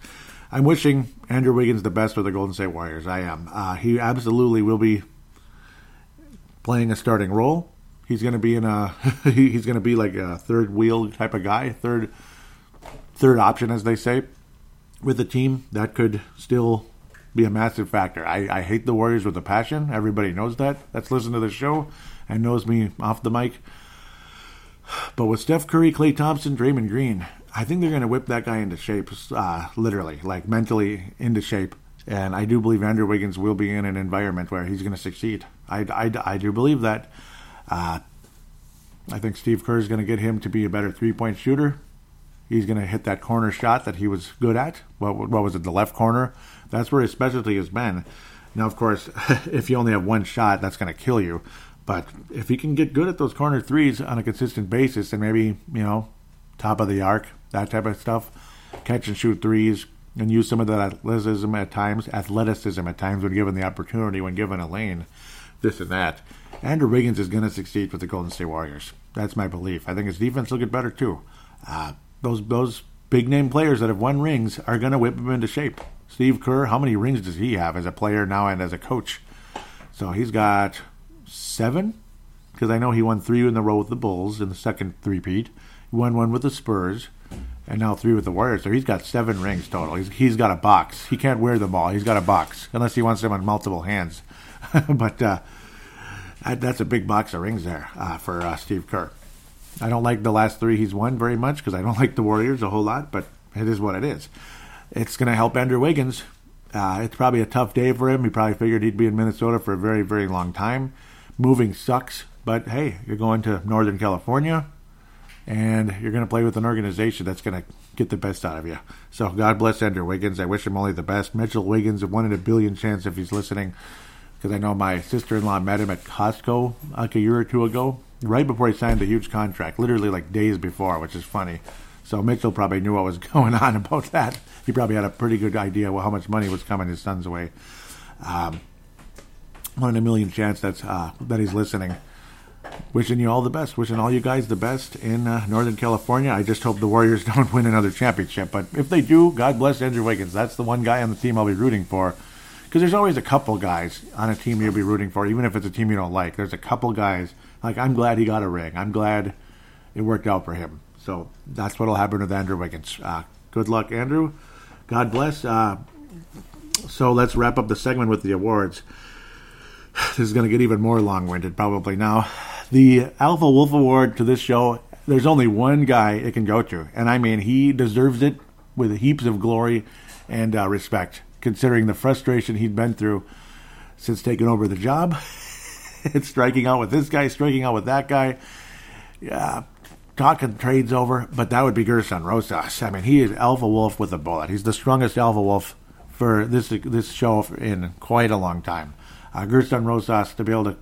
I'm wishing Andrew Wiggins the best with the Golden State Warriors. I am. Uh, he absolutely will be playing a starting role. He's going to be in a. he's going to be like a third wheel type of guy, third third option, as they say, with the team. That could still be a massive factor. I, I hate the Warriors with a passion. Everybody knows that. That's listened to the show and knows me off the mic. But with Steph Curry, Klay Thompson, Draymond Green, I think they're going to whip that guy into shape, uh, literally, like mentally into shape. And I do believe Andrew Wiggins will be in an environment where he's going to succeed. I, I, I do believe that. Uh, I think Steve Kerr is going to get him to be a better three point shooter. He's going to hit that corner shot that he was good at. What, what was it, the left corner? That's where his specialty has been. Now, of course, if you only have one shot, that's going to kill you. But if he can get good at those corner threes on a consistent basis and maybe, you know, top of the arc, that type of stuff, catch and shoot threes, and use some of that athleticism at times, athleticism at times when given the opportunity, when given a lane, this and that. Andrew Wiggins is going to succeed with the Golden State Warriors. That's my belief. I think his defense will get better too. Uh, those those big name players that have won rings are going to whip him into shape. Steve Kerr, how many rings does he have as a player now and as a coach? So he's got seven, because I know he won three in the row with the Bulls in the second three-peat. He won one with the Spurs, and now three with the Warriors. So he's got seven rings total. He's, he's got a box. He can't wear them all. He's got a box, unless he wants them on multiple hands. but uh, that's a big box of rings there uh, for uh, Steve Kerr. I don't like the last three he's won very much because I don't like the Warriors a whole lot, but it is what it is it's going to help Andrew Wiggins. Uh, it's probably a tough day for him. He probably figured he'd be in Minnesota for a very, very long time. Moving sucks, but hey, you're going to Northern California, and you're going to play with an organization that's going to get the best out of you. So God bless Andrew Wiggins. I wish him only the best. Mitchell Wiggins, one in a billion chance if he's listening, because I know my sister-in-law met him at Costco like a year or two ago, right before he signed the huge contract, literally like days before, which is funny. So Mitchell probably knew what was going on about that. He probably had a pretty good idea well, how much money was coming his son's way. Um, one in a million chance that's uh, that he's listening. Wishing you all the best. Wishing all you guys the best in uh, Northern California. I just hope the Warriors don't win another championship. But if they do, God bless Andrew Wiggins. That's the one guy on the team I'll be rooting for. Because there's always a couple guys on a team you'll be rooting for, even if it's a team you don't like. There's a couple guys. Like, I'm glad he got a ring. I'm glad it worked out for him. So that's what'll happen with Andrew Wiggins. Uh, good luck, Andrew. God bless. Uh, so let's wrap up the segment with the awards. This is going to get even more long winded probably now. The Alpha Wolf Award to this show, there's only one guy it can go to. And I mean, he deserves it with heaps of glory and uh, respect, considering the frustration he'd been through since taking over the job. it's striking out with this guy, striking out with that guy. Yeah, talking trades over, but that would be Gersson Rosas. I mean, he is alpha wolf with a bullet. He's the strongest alpha wolf for this this show in quite a long time. Uh, Gersson Rosas to be able to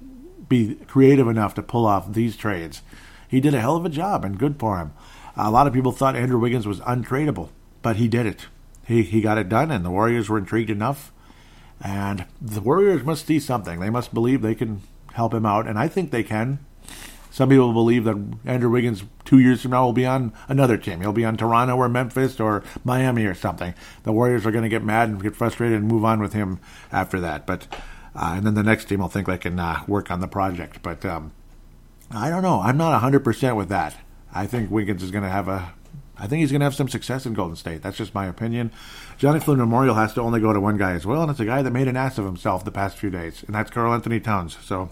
be creative enough to pull off these trades, he did a hell of a job, and good for him. A lot of people thought Andrew Wiggins was untradeable, but he did it. He he got it done, and the Warriors were intrigued enough. And the Warriors must see something. They must believe they can help him out, and I think they can. Some people believe that Andrew Wiggins two years from now will be on another team. He'll be on Toronto or Memphis or Miami or something. The Warriors are going to get mad and get frustrated and move on with him after that. But uh, and then the next team will think they can uh, work on the project. But um, I don't know. I'm not 100% with that. I think Wiggins is going to have a. I think he's going to have some success in Golden State. That's just my opinion. Johnny Flynn Memorial has to only go to one guy as well, and it's a guy that made an ass of himself the past few days, and that's Karl-Anthony Towns. So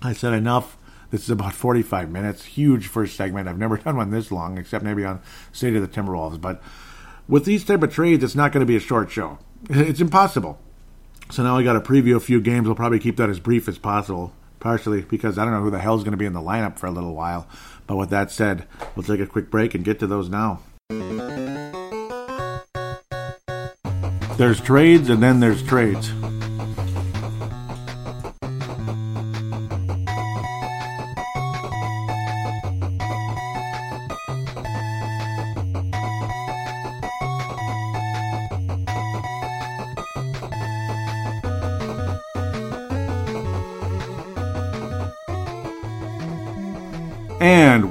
I said enough. This is about 45 minutes. Huge first segment. I've never done one this long, except maybe on State of the Timberwolves. But with these type of trades, it's not going to be a short show. It's impossible. So now I got to preview a few games. We'll probably keep that as brief as possible, partially because I don't know who the hell's going to be in the lineup for a little while. But with that said, we'll take a quick break and get to those now. There's trades and then there's trades.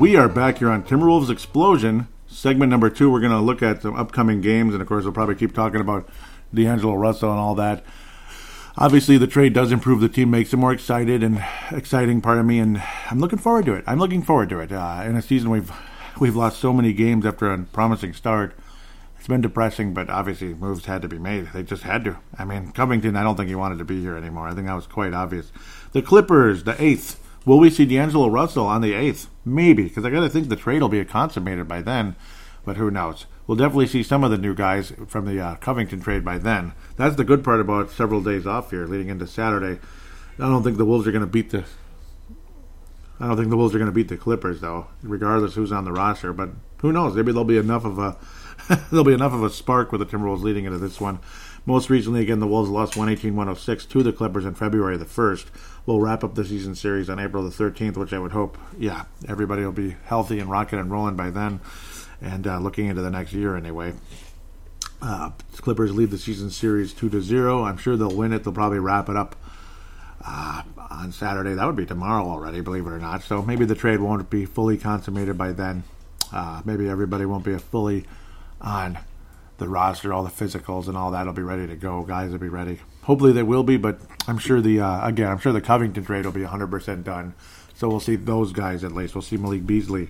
We are back here on Timberwolves Explosion. Segment number two, we're going to look at some upcoming games, and of course, we'll probably keep talking about D'Angelo Russell and all that. Obviously, the trade does improve the team, makes it more excited and exciting. Part of me, and I'm looking forward to it. I'm looking forward to it. Uh, in a season we've we've lost so many games after a promising start. It's been depressing, but obviously moves had to be made. They just had to. I mean, Covington, I don't think he wanted to be here anymore. I think that was quite obvious. The Clippers, the eighth Will we see D'Angelo Russell on the 8th? Maybe, because I got to think the trade will be consummated by then, but who knows? We'll definitely see some of the new guys from the uh, Covington trade by then. That's the good part about several days off here leading into Saturday. I don't think the Wolves are going to beat the. I don't think the Wolves are going to beat the Clippers though, regardless who's on the roster. But who knows? Maybe there'll be enough of a there'll be enough of a spark with the Timberwolves leading into this one. Most recently, again, the Wolves lost 118-106 to the Clippers on February the 1st. We'll wrap up the season series on April the 13th, which I would hope, yeah, everybody will be healthy and rocking and rolling by then, and uh, looking into the next year anyway. Uh, Clippers lead the season series 2 to 0. I'm sure they'll win it. They'll probably wrap it up uh, on Saturday. That would be tomorrow already, believe it or not. So maybe the trade won't be fully consummated by then. Uh, maybe everybody won't be fully on the roster, all the physicals and all that will be ready to go. Guys will be ready. Hopefully they will be, but I'm sure the uh, again I'm sure the Covington trade will be 100% done. So we'll see those guys at least. We'll see Malik Beasley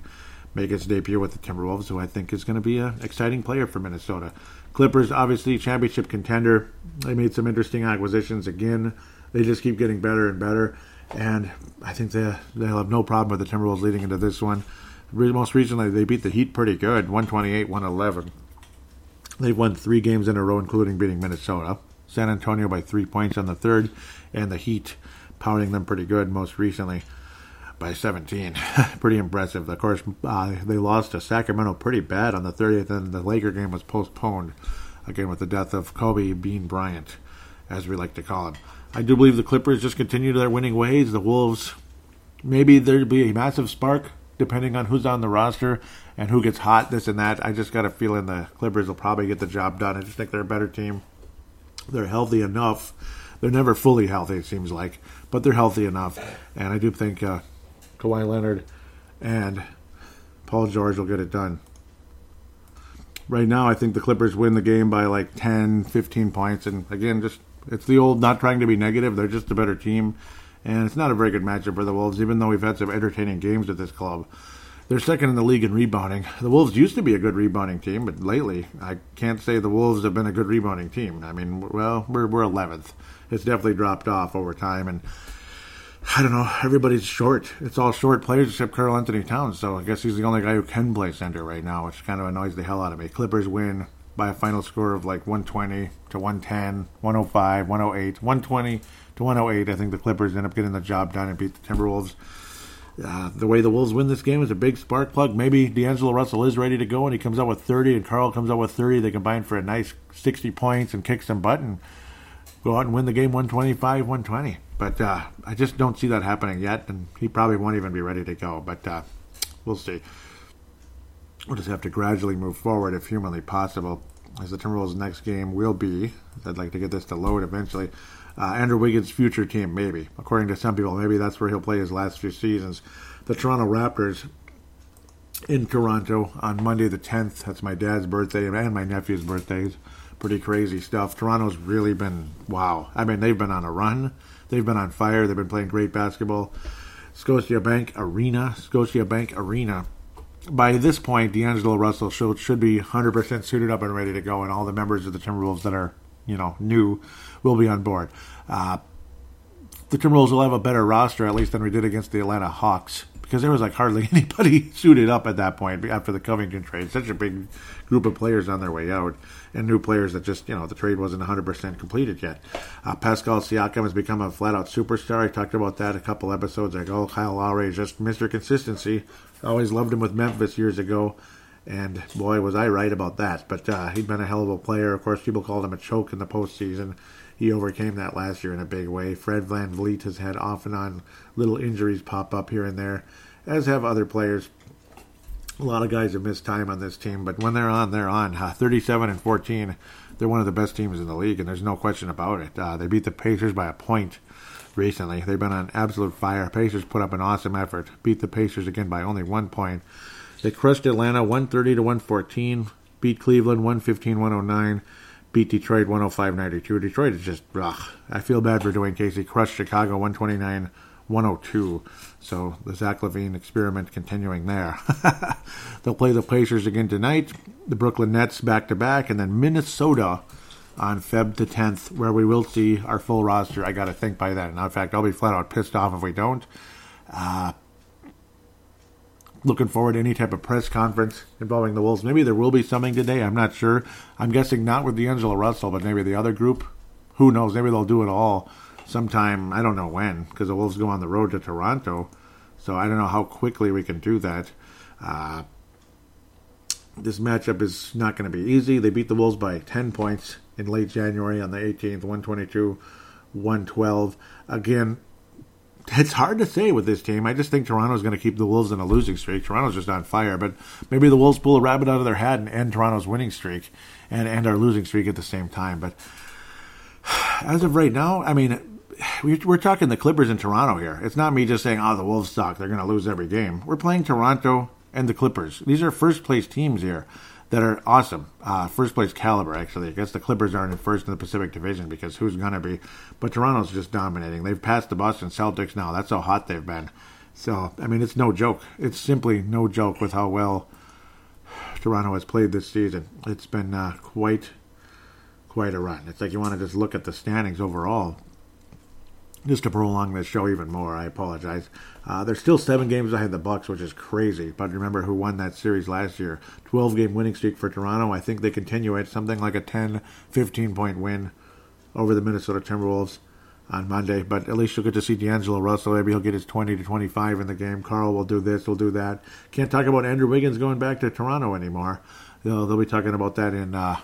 make his debut with the Timberwolves, who I think is going to be an exciting player for Minnesota. Clippers, obviously championship contender. They made some interesting acquisitions again. They just keep getting better and better, and I think they they'll have no problem with the Timberwolves leading into this one. Most recently, they beat the Heat pretty good, 128 111. They've won three games in a row, including beating Minnesota. San Antonio by three points on the third, and the Heat pounding them pretty good most recently by 17. pretty impressive. Of course, uh, they lost to Sacramento pretty bad on the 30th, and the Laker game was postponed again with the death of Kobe Bean Bryant, as we like to call him. I do believe the Clippers just continue their winning ways. The Wolves, maybe there'd be a massive spark depending on who's on the roster and who gets hot, this and that. I just got a feeling the Clippers will probably get the job done. I just think they're a better team. They're healthy enough. They're never fully healthy, it seems like, but they're healthy enough. And I do think uh, Kawhi Leonard and Paul George will get it done. Right now, I think the Clippers win the game by like 10, 15 points. And again, just it's the old not trying to be negative. They're just a better team. And it's not a very good matchup for the Wolves, even though we've had some entertaining games at this club. They're second in the league in rebounding. The Wolves used to be a good rebounding team, but lately I can't say the Wolves have been a good rebounding team. I mean, well, we're we're 11th. It's definitely dropped off over time, and I don't know. Everybody's short. It's all short players except Karl-Anthony Towns. So I guess he's the only guy who can play center right now, which kind of annoys the hell out of me. Clippers win by a final score of like 120 to 110, 105, 108, 120 to 108. I think the Clippers end up getting the job done and beat the Timberwolves. Uh, the way the Wolves win this game is a big spark plug. Maybe D'Angelo Russell is ready to go and he comes out with 30 and Karl comes out with 30. They combine for a nice 60 points and kick some butt and go out and win the game 125 120. But uh, I just don't see that happening yet, and he probably won't even be ready to go. But uh, we'll see. We'll just have to gradually move forward if humanly possible. As the Timberwolves' next game will be, I'd like to get this to load eventually uh, Andrew Wiggins' future team, maybe. According to some people, maybe that's where he'll play his last few seasons. The Toronto Raptors in Toronto on Monday the 10th. That's my dad's birthday and my nephew's birthday. Pretty crazy stuff. Toronto's really been, wow. I mean, they've been on a run. They've been on fire. They've been playing great basketball. Scotiabank Arena, Scotiabank Arena. By this point, D'Angelo Russell should, should be 100% suited up and ready to go, and all the members of the Timberwolves that are, you know, new will be on board. Uh, the Timberwolves will have a better roster, at least, than we did against the Atlanta Hawks, because there was like hardly anybody suited up at that point after the Covington trade. Such a big group of players on their way out, and new players that just, you know, the trade wasn't 100% completed yet. Uh, Pascal Siakam has become a flat out superstar. I talked about that a couple episodes ago. Kyle Lowry is just Mr. Consistency. always loved him with Memphis years ago. And boy, was I right about that. But uh, he'd been a hell of a player. Of course, people called him a choke in the postseason. He overcame that last year in a big way. Fred VanVleet has had off and on little injuries pop up here and there, as have other players. A lot of guys have missed time on this team, but when they're on, they're on. Uh, 37 and 14, they're one of the best teams in the league, and there's no question about it. Uh, they beat the Pacers by a point recently. They've been on absolute fire. Pacers put up an awesome effort, beat the Pacers again by only one point. They crushed Atlanta 130 to 114, beat Cleveland 115 109, beat Detroit 105 92. Detroit is just, ugh. I feel bad for Dwane Casey. Crushed Chicago 129 102. So the Zach LaVine experiment continuing there. They'll play the Pacers again tonight, the Brooklyn Nets back to back, and then Minnesota on Feb the 10th, where we will see our full roster. I got to think by then. Now, in fact, I'll be flat out pissed off if we don't. Uh, looking forward to any type of press conference involving the Wolves. Maybe there will be something today. I'm not sure. I'm guessing not with D'Angelo Russell, but maybe the other group. Who knows? Maybe they'll do it all sometime. I don't know when because the Wolves go on the road to Toronto. So I don't know how quickly we can do that. Uh, this matchup is not going to be easy. They beat the Wolves by 10 points in late January on the 18th, 122 112. Again, it's hard to say with this team. I just think Toronto's going to keep the Wolves in a losing streak. Toronto's just on fire, but maybe the Wolves pull a rabbit out of their hat and end Toronto's winning streak and end our losing streak at the same time. But as of right now, I mean, we're talking the Clippers in Toronto here. It's not me just saying, oh, the Wolves suck. They're going to lose every game. We're playing Toronto and the Clippers. These are first place teams here that are awesome. Uh, first place caliber, actually. I guess the Clippers aren't in first in the Pacific Division because who's going to be? But Toronto's just dominating. They've passed the Boston Celtics now. That's how hot they've been. So, I mean, it's no joke. It's simply no joke with how well Toronto has played this season. It's been uh, quite, quite a run. It's like you want to just look at the standings overall just to prolong this show even more, I apologize. Uh, there's still seven games of the Bucks, which is crazy. But remember who won that series last year? 12 game winning streak for Toronto. I think they continue it, something like a 10, 15 point win over the Minnesota Timberwolves on Monday. But at least you'll get to see D'Angelo Russell. Maybe he'll get his 20 to 25 in the game. Karl will do this, will do that. Can't talk about Andrew Wiggins going back to Toronto anymore. They'll, they'll be talking about that in uh,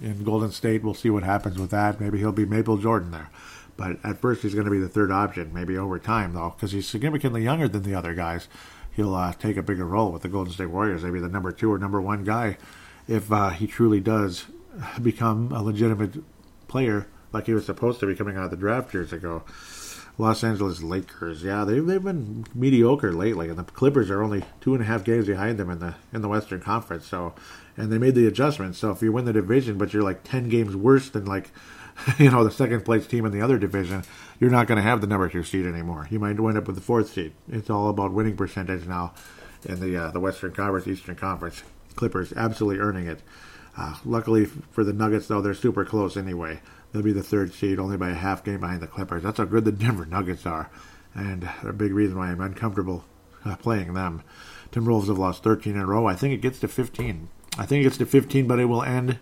in Golden State. We'll see what happens with that. Maybe he'll be Maple Jordan there. But at first, he's going to be the third option. Maybe over time, though, because he's significantly younger than the other guys, he'll uh, take a bigger role with the Golden State Warriors. Maybe the number two or number one guy, if uh, he truly does become a legitimate player like he was supposed to be coming out of the draft years ago. Los Angeles Lakers, yeah, they've they've been mediocre lately, and the Clippers are only two and a half games behind them in the in the Western Conference. So, and they made the adjustment. So if you win the division, but you're like ten games worse than like you know, the second place team in the other division, you're not going to have the number two seed anymore. You might wind up with the fourth seed. It's all about winning percentage now in the uh, the Western Conference, Eastern Conference. Clippers absolutely earning it. Uh, luckily for the Nuggets, though, they're super close anyway. They'll be the third seed, only by a half game behind the Clippers. That's how good the Denver Nuggets are, and a big reason why I'm uncomfortable uh, playing them. Timberwolves have lost 13 in a row. I think it gets to 15. I think it gets to 15, but it will end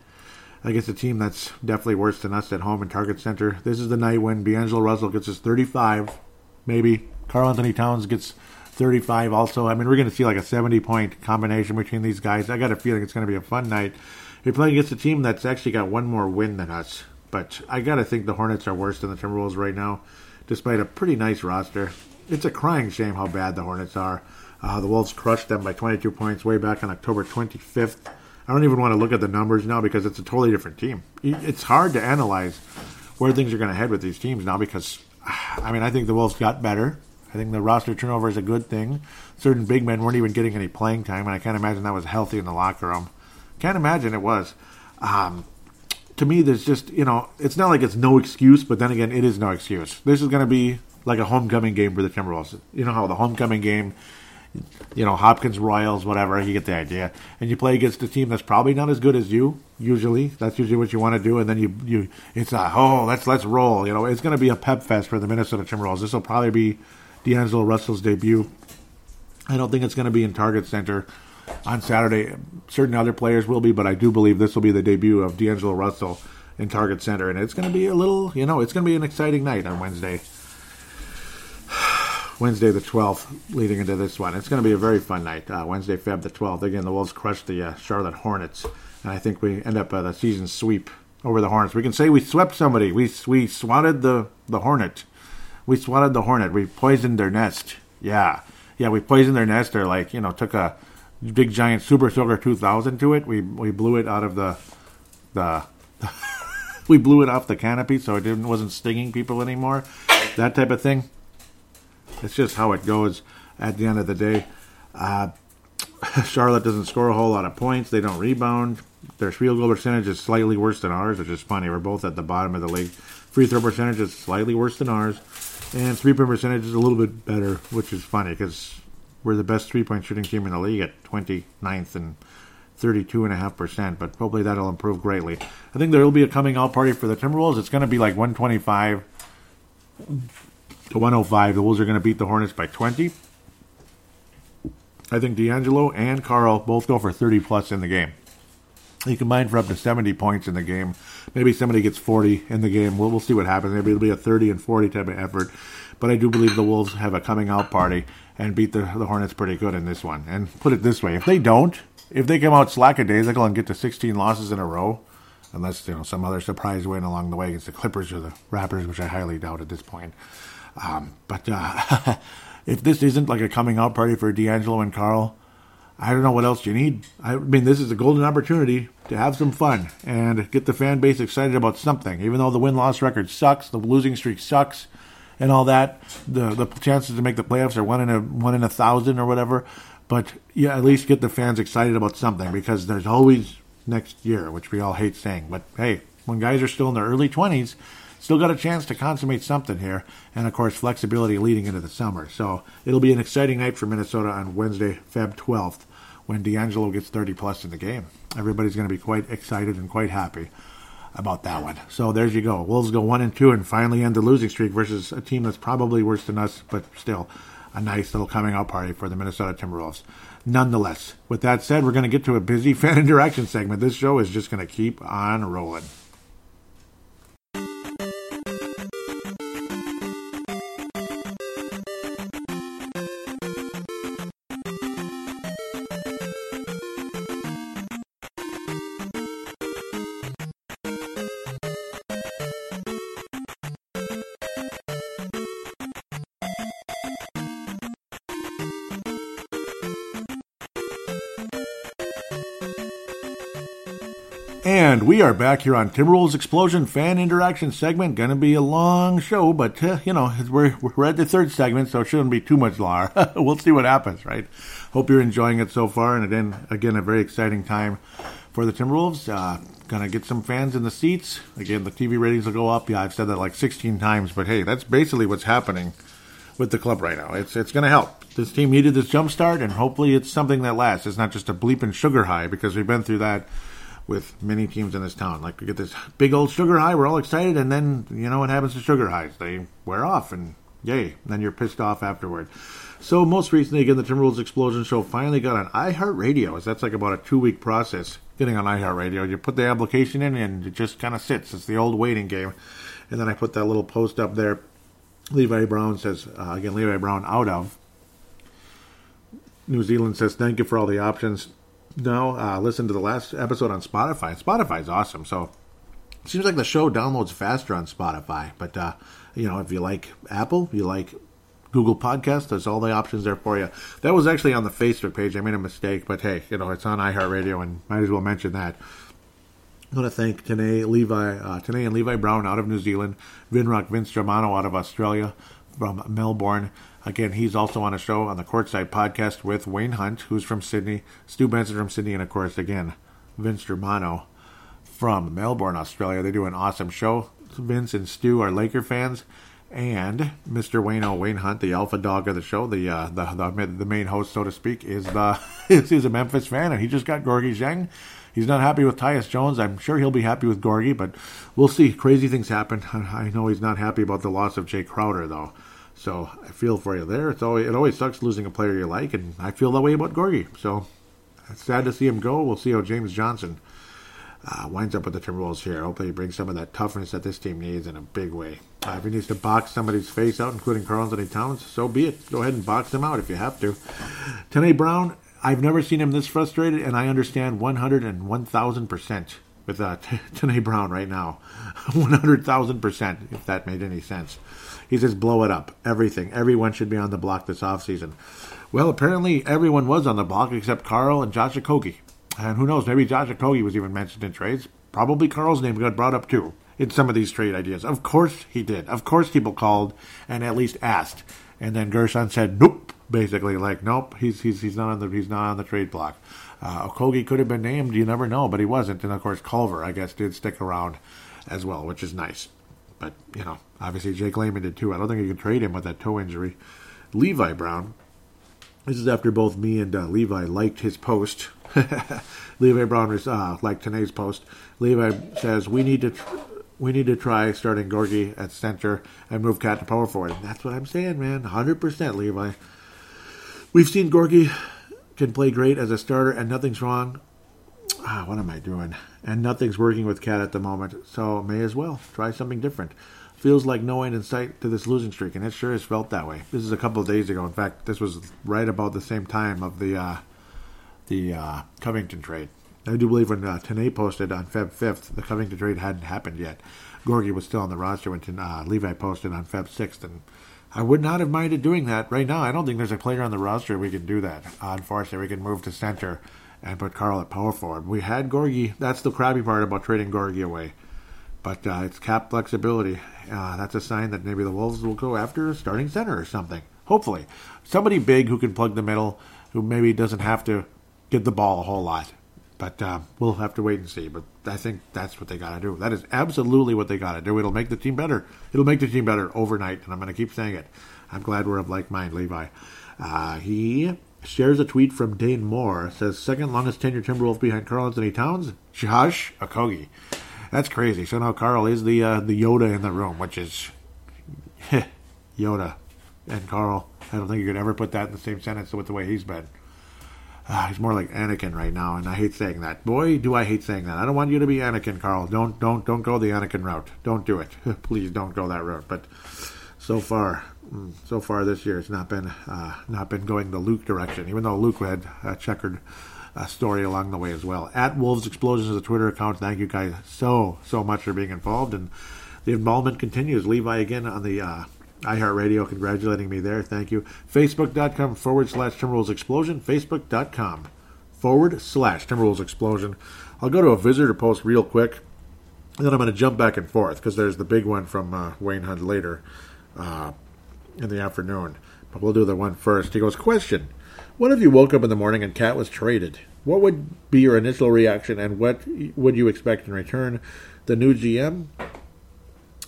against a team that's definitely worse than us at home in Target Center. This is the night when D'Angelo Russell gets his 35, maybe. Karl-Anthony Towns gets 35 also. I mean, we're going to see like a 70 point combination between these guys. I got a feeling it's going to be a fun night. You're playing against a team that's actually got one more win than us. But I got to think the Hornets are worse than the Timberwolves right now, despite a pretty nice roster. It's a crying shame how bad the Hornets are. Uh, the Wolves crushed them by 22 points way back on October 25th. I don't even want to look at the numbers now because it's a totally different team. It's hard to analyze where things are going to head with these teams now because, I mean, I think the Wolves got better. I think the roster turnover is a good thing. Certain big men weren't even getting any playing time, and I can't imagine that was healthy in the locker room. Can't imagine it was. Um, to me, there's just, you know, it's not like it's no excuse, but then again, it is no excuse. This is going to be like a homecoming game for the Timberwolves. You know how the homecoming game you know, Hopkins Royals, whatever. You get the idea. And you play against a team that's probably not as good as you. Usually, that's usually what you want to do. And then you, you, it's a oh, let's let's roll. You know, it's going to be a pep fest for the Minnesota Timberwolves. This will probably be D'Angelo Russell's debut. I don't think it's going to be in Target Center on Saturday. Certain other players will be, but I do believe this will be the debut of D'Angelo Russell in Target Center, and it's going to be a little, you know, it's going to be an exciting night on Wednesday. Wednesday the 12th, leading into this one. It's going to be a very fun night. Uh, Wednesday, Feb the 12th. Again, the Wolves crushed the uh, Charlotte Hornets, and I think we end up uh, the season sweep over the Hornets. We can say we swept somebody. We we swatted the the Hornet. We swatted the Hornet. We poisoned their nest. Yeah, yeah. We poisoned their nest. Or like you know, took a big giant Super Soaker 2000 to it. We we blew it out of the the. we blew it off the canopy so it didn't wasn't stinging people anymore. That type of thing. It's just how it goes at the end of the day. Uh, Charlotte doesn't score a whole lot of points. They don't rebound. Their field goal percentage is slightly worse than ours, which is funny. We're both at the bottom of the league. Free throw percentage is slightly worse than ours. And three point percentage is a little bit better, which is funny because we're the best three point shooting team in the league at 29th and 32.5%, but hopefully that'll improve greatly. I think there will be a coming out party for the Timberwolves. It's going to be like 125 to 105. The Wolves are going to beat the Hornets by 20. I think D'Angelo and Karl both go for 30 plus in the game. He combined for up to 70 points in the game. Maybe somebody gets 40 in the game. We'll, we'll see what happens. Maybe it'll be a 30 and 40 type of effort. But I do believe the Wolves have a coming out party and beat the, the Hornets pretty good in this one. And put it this way if they don't, if they come out slackadaisical and get to 16 losses in a row, unless you know some other surprise win along the way against the Clippers or the Raptors, which I highly doubt at this point. Um, but uh, if this isn't like a coming out party for D'Angelo and Karl, I don't know what else you need. I mean, this is a golden opportunity to have some fun and get the fan base excited about something. Even though the win loss record sucks, the losing streak sucks, and all that, the the chances to make the playoffs are one in a one in a thousand or whatever. But yeah, at least get the fans excited about something because there's always next year, which we all hate saying. But hey, when guys are still in their early 20s, still got a chance to consummate something here. And of course, flexibility leading into the summer. So it'll be an exciting night for Minnesota on Wednesday, Feb 12th, when D'Angelo gets 30 plus in the game. Everybody's going to be quite excited and quite happy about that one. So there's you go. Wolves go one and two and finally end the losing streak versus a team that's probably worse than us, but still a nice little coming out party for the Minnesota Timberwolves nonetheless. With that said, we're going to get to a busy fan interaction segment. This show is just going to keep on rolling. We are back here on Timberwolves Explosion fan interaction segment. Going to be a long show, but uh, you know we're we're at the third segment, so it shouldn't be too much long. we'll see what happens, right? Hope you're enjoying it so far, and again, again, a very exciting time for the Timberwolves. Uh, gonna get some fans in the seats. Again, the TV ratings will go up. Yeah, I've said that like 16 times, but hey, that's basically what's happening with the club right now. It's it's to help. This team needed this jump start, and hopefully, it's something that lasts. It's not just a bleeping sugar high because we've been through that with many teams in this town. Like we get this big old sugar high, we're all excited, and then you know what happens to sugar highs? They wear off, and yay, and then you're pissed off afterward. So most recently, again, the Timberwolves Explosion Show finally got on iHeartRadio. That's like about a two-week process getting on iHeartRadio. You put the application in, and it just kind of sits. It's the old waiting game. And then I put that little post up there. Levi Brown says uh, again, Levi Brown out of New Zealand says thank you for all the options no, uh, listen to the last episode on Spotify. Spotify's awesome. So it seems like the show downloads faster on Spotify. But uh, you know, if you like Apple, you like Google Podcast, there's all the options there for you. That was actually on the Facebook page. I made a mistake, but hey, you know, it's on iHeartRadio, and might as well mention that. I want to thank Tanae Levi, uh, and Levi Brown out of New Zealand, Vinrock Vince Germano out of Australia, from Melbourne. Again, he's also on a show on the Courtside podcast with Wayne Hunt, who's from Sydney, Stu Benson from Sydney, and of course, again, Vince Germano from Melbourne, Australia. They do an awesome show. Vince and Stu are Laker fans, and Mr. Wayne O. Wayne Hunt, the alpha dog of the show, the uh, the, the, the main host, so to speak, is the is, a Memphis fan, and he just got Gorgui Dieng. He's not happy with Tyus Jones. I'm sure he'll be happy with Gorgui, but we'll see. Crazy things happen. I know he's not happy about the loss of Jae Crowder, though. So I feel for you there. It's always it always sucks losing a player you like, and I feel that way about Gorgui. So it's sad to see him go. We'll see how James Johnson uh, winds up with the Timberwolves here. Hopefully, he brings some of that toughness that this team needs in a big way. Uh, if he needs to box somebody's face out, including Karl-Anthony Towns, so be it. Go ahead and box him out if you have to. Tanae Brown, I've never seen him this frustrated, and I understand 100 and 1,000% with uh, Brown right now. 100,000%, if that made any sense. He says, blow it up. Everything. Everyone should be on the block this offseason. Well, apparently everyone was on the block except Karl and Josh Okogie. And who knows, maybe Josh Okogie was even mentioned in trades. Probably Karl's name got brought up too in some of these trade ideas. Of course he did. Of course people called and at least asked. And then Gersson said, nope, basically, like, nope, he's, he's, he's, not, on the, he's not on the trade block. Uh, Okogie could have been named, you never know, but he wasn't. And of course, Culver, I guess, did stick around as well, which is nice. But, you know, obviously Jake Layman did too. I don't think you can trade him with that toe injury. Levi Brown. This is after both me and uh, Levi liked his post. Levi Brown uh, liked Tanae's post. Levi says, We need to. Tr- we need to try starting Gorgui at center and move Cat to power forward. That's what I'm saying, man. 100% Levi. We've seen Gorgui can play great as a starter, and nothing's wrong. Ah, what am I doing? And nothing's working with Cat at the moment, so may as well try something different. Feels like no end in sight to this losing streak, and it sure has felt that way. This is a couple of days ago. In fact, this was right about the same time of the uh, the uh, Covington trade. I do believe when uh, posted on Feb 5th, the Covington trade hadn't happened yet. Gorgui was still on the roster when uh, Levi posted on Feb 6th, and I would not have minded doing that right now. I don't think there's a player on the roster we can do that. Uh, unfortunately, we can move to center and put Karl at power forward. We had Gorgui. That's the crappy part about trading Gorgui away. But uh, it's cap flexibility. Uh, that's a sign that maybe the Wolves will go after a starting center or something. Hopefully. Somebody big who can plug the middle, who maybe doesn't have to get the ball a whole lot. But uh, we'll have to wait and see. But I think that's what they got to do. That is absolutely what they got to do. It'll make the team better. It'll make the team better overnight, and I'm going to keep saying it. I'm glad we're of like mind, Levi. Uh, he shares a tweet from Dane Moore. Says second longest tenure Timberwolf behind Karl Anthony Towns, Josh Okogie. That's crazy. So now Karl is the uh, the Yoda in the room, which is Yoda and Karl. I don't think you could ever put that in the same sentence with the way he's been. Uh, he's more like Anakin right now, and I hate saying that. Boy, do I hate saying that. I don't want you to be Anakin, Karl. Don't don't don't go the Anakin route. Don't do it. Please don't go that route. But so far, mm, so far this year, it's not been uh, not been going the Luke direction. Even though Luke had a checkered uh, story along the way as well. At Wolves Explosions is a Twitter account. Thank you guys so so much for being involved, and the involvement continues. Levi again on the uh, iHeartRadio congratulating me there. Thank you. Facebook.com forward slash Timberwolves Explosion. Facebook.com forward slash Timberwolves Explosion. I'll go to a visitor post real quick, and then I'm going to jump back and forth because there's the big one from uh, Wayne Hunt later uh, in the afternoon. But we'll do the one first. He goes, Question What if you woke up in the morning and Cat was traded? What would be your initial reaction, and what would you expect in return? The new GM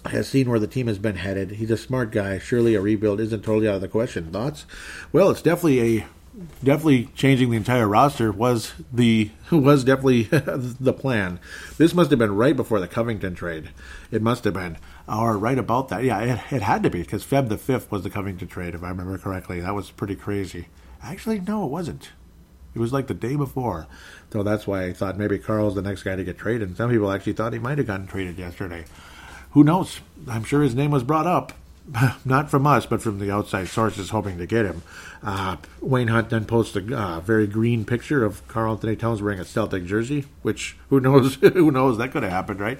has seen where the team has been headed. He's a smart guy. Surely a rebuild isn't totally out of the question. Thoughts? Well, it's definitely a definitely changing the entire roster was the was definitely the plan. This must have been right before the Covington trade. It must have been, or right about that. Yeah, it, it had to be because Feb the fifth was the Covington trade, if I remember correctly. That was pretty crazy. Actually, no, it wasn't. It was like the day before. So that's why I thought maybe Karl's the next guy to get traded. Some people actually thought he might have gotten traded yesterday who knows? I'm sure his name was brought up, not from us, but from the outside sources hoping to get him. Uh, Wayne Hunt then posted a uh, very green picture of Karl Anthony Towns wearing a Celtic jersey, which who knows? who knows? That could have happened, right?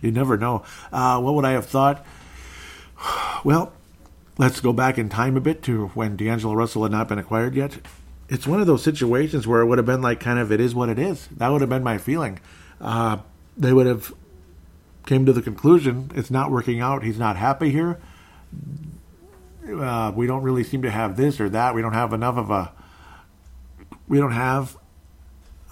You never know. Uh, what would I have thought? Well, let's go back in time a bit to when D'Angelo Russell had not been acquired yet. It's one of those situations where it would have been like kind of it is what it is. That would have been my feeling. Uh, they would have came to the conclusion it's not working out. He's not happy here. Uh, we don't really seem to have this or that. We don't have enough of a. We don't have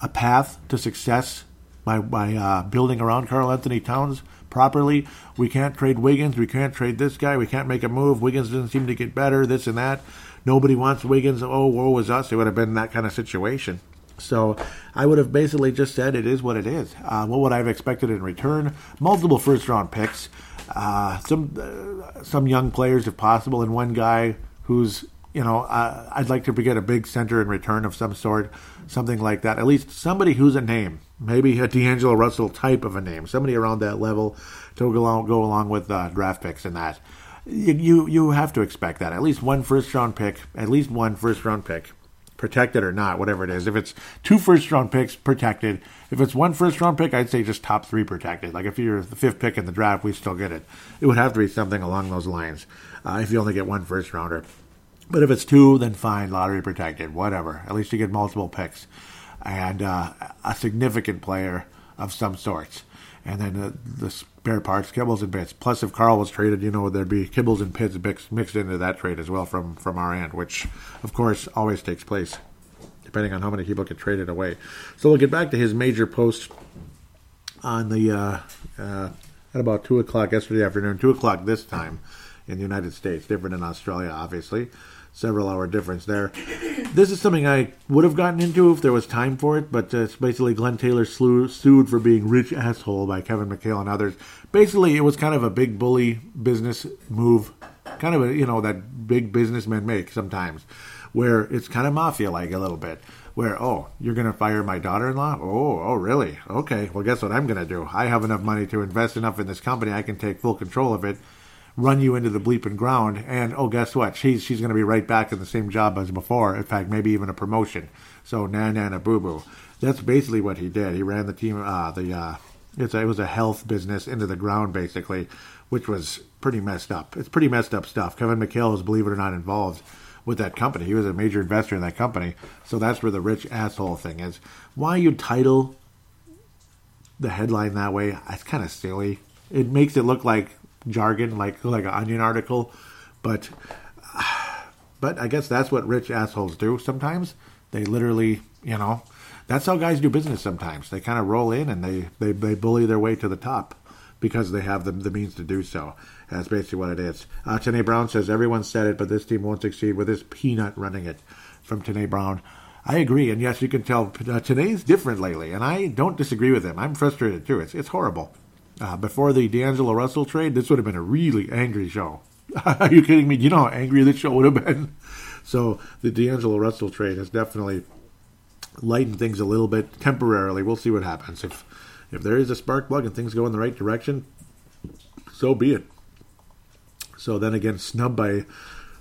a path to success by by uh, building around Karl Anthony Towns properly. We can't trade Wiggins. We can't trade this guy. We can't make a move. Wiggins doesn't seem to get better. This and that. Nobody wants Wiggins. Oh, woe is us. It would have been that kind of situation. So I would have basically just said it is what it is. Uh, what would I have expected in return? Multiple first round picks, uh, some uh, some young players if possible, and one guy who's you know uh, I'd like to get a big center in return of some sort, something like that. At least somebody who's a name, maybe a D'Angelo Russell type of a name, somebody around that level to go along, go along with uh, draft picks and that. You, you you have to expect that at least one first round pick, at least one first round pick protected or not, whatever it is. If it's two first round picks protected, if it's one first round pick, I'd say just top three protected. Like if you're the fifth pick in the draft, we still get it. It would have to be something along those lines. Uh, if you only get one first rounder, but if it's two, then fine, lottery protected, whatever. At least you get multiple picks and uh, a significant player of some sorts and then the, the spare parts, kibbles and bits. Plus, if Karl was traded, you know there'd be kibbles and bits mixed, into that trade as well from from our end, which of course always takes place depending on how many people get traded away. So we'll get back to his major post on the uh, uh, at about two o'clock yesterday afternoon, two o'clock this time in the United States, different in Australia, obviously, several hour difference there. this is something I would have gotten into if there was time for it, but uh, it's basically Glenn Taylor slew, sued for being rich asshole by Kevin McHale and others. Basically, it was kind of a big bully business move, kind of a you know that big businessmen make sometimes, where it's kind of mafia like a little bit. Where oh you're gonna fire my daughter-in-law? Oh oh really? Okay, well guess what I'm gonna do? I have enough money to invest enough in this company I can take full control of it run you into the bleeping ground. And oh, guess what? She's she's going to be right back in the same job as before. In fact, maybe even a promotion. So na na na boo boo. That's basically what he did. He ran the team. Uh, the uh, it's a, it was a health business into the ground basically, which was pretty messed up. It's pretty messed up stuff. Kevin McHale was, believe it or not, involved with that company. He was a major investor in that company. So that's where the rich asshole thing is. Why you title the headline that way? It's kind of silly. It makes it look like jargon, like like an Onion article, but but I guess that's what rich assholes do sometimes. They literally, you know, that's how guys do business sometimes. They kind of roll in and they, they, they bully their way to the top because they have the, the means to do so. That's basically what it is. Uh, Tanae Brown says, everyone said it, but this team won't succeed with this peanut running it from Tanae Brown. I agree, and yes, you can tell uh, Tanae's different lately, and I don't disagree with him. I'm frustrated too. It's, it's horrible. Uh, before the D'Angelo Russell trade, this would have been a really angry show. Are you kidding me? Do you know how angry this show would have been? So the D'Angelo Russell trade has definitely lightened things a little bit temporarily. We'll see what happens. If if there is a spark plug and things go in the right direction, so be it. So then again, snub by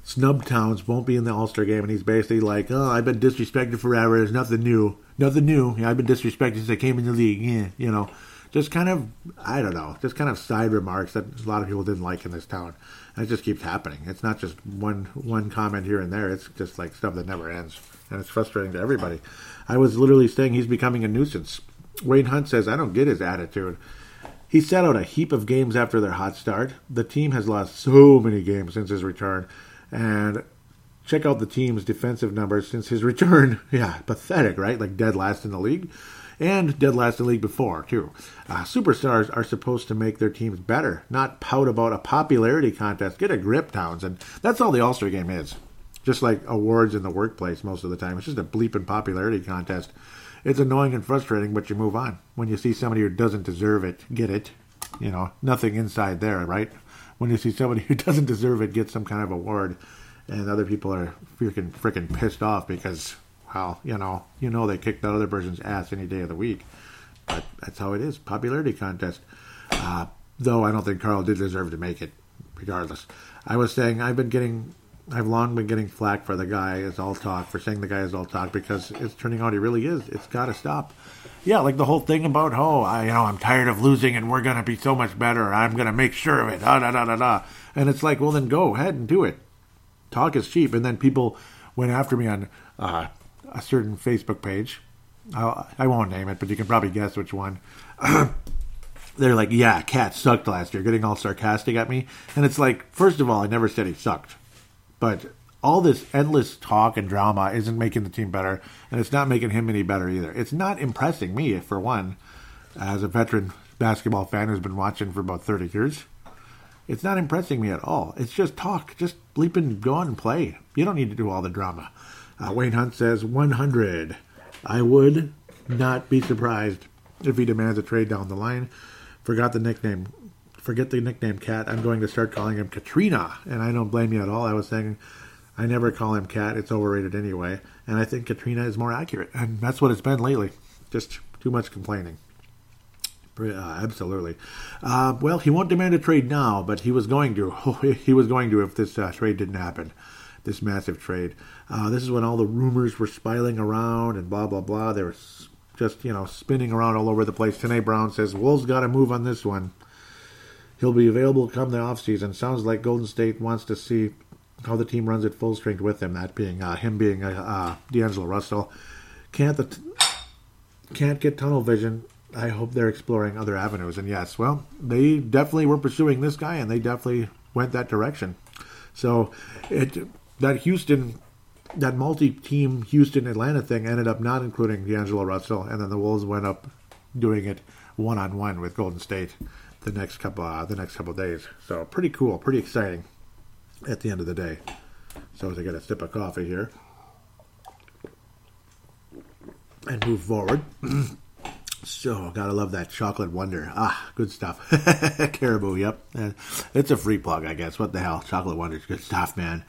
snub towns won't be in the All Star game, and he's basically like, "Oh, I've been disrespected forever. There's nothing new, nothing new. Yeah, I've been disrespected since I came in the league. Yeah, you know." Just kind of I don't know, just kind of side remarks that a lot of people didn't like in this town. And it just keeps happening. It's not just one one comment here and there. It's just like stuff that never ends, and it's frustrating to everybody. I was literally saying he's becoming a nuisance. Wayne Hunt says I don't get his attitude. He sat out a heap of games after their hot start. The team has lost so many games since his return, and check out the team's defensive numbers since his return. Yeah, pathetic, right? Like dead last in the league and dead last in the league before, too. Uh, superstars are supposed to make their teams better, not pout about a popularity contest. Get a grip, Townsend. That's all the All Star game is. Just like awards in the workplace most of the time. It's just a bleeping popularity contest. It's annoying and frustrating, but you move on. When you see somebody who doesn't deserve it, get it. You know, nothing inside there, right? When you see somebody who doesn't deserve it get some kind of award, and other people are freaking freaking pissed off because well, you know, you know they kick that other person's ass any day of the week. But that's how it is. Popularity contest. Uh, though I don't think Karl did deserve to make it, regardless. I was saying I've been getting, I've long been getting flack for the guy is all talk for saying the guy is all talk because it's turning out he really is. It's got to stop. Yeah, like the whole thing about oh, I, you know, I'm tired of losing and we're gonna be so much better. I'm gonna make sure of it. Da da da da da. And it's like, well, then go ahead and do it. Talk is cheap. And then people went after me on uh, a certain Facebook page. I not name it, but you can probably guess which one. They're like, yeah, Cat sucked last year, getting all sarcastic at me. And it's like, first of all, I never said he sucked. But all this endless talk and drama isn't making the team better, and it's not making him any better either. It's not impressing me, for one, as a veteran basketball fan who's been watching for about 30 years. It's not impressing me at all. It's just talk. Just bleep and go on and play. You don't need to do all the drama. Uh, Wayne Hunt says 100. I would not be surprised if he demands a trade down the line. Forgot the nickname. Forget the nickname Cat. I'm going to start calling him Katrina, and I don't blame you at all. I was saying I never call him Cat. It's overrated anyway, and I think Katrina is more accurate, and that's what it's been lately. Just too much complaining. Uh, absolutely. Uh, well, he won't demand a trade now, but he was going to. he was going to if this uh, trade didn't happen this massive trade. Uh, this is when all the rumors were spiraling around and blah blah blah. They were just you know spinning around all over the place. Tanae Brown says Wolves got to move on this one. He'll be available come the offseason. Sounds like Golden State wants to see how the team runs at full strength with him. That being uh, him being uh, uh, D'Angelo Russell. Can't the t- can't get tunnel vision. I hope they're exploring other avenues. And yes, well, they definitely were pursuing this guy, and they definitely went that direction. So it that Houston, that multi-team Houston Atlanta thing ended up not including D'Angelo Russell, and then the Wolves went up doing it one-on-one with Golden State the next couple uh, the next couple days. So pretty cool, pretty exciting at the end of the day. So as I get a sip of coffee here. and move forward. so, I gotta love that chocolate wonder. Ah, good stuff. Caribou, yep. It's a free plug, I guess. What the hell? Chocolate wonder's good stuff, man.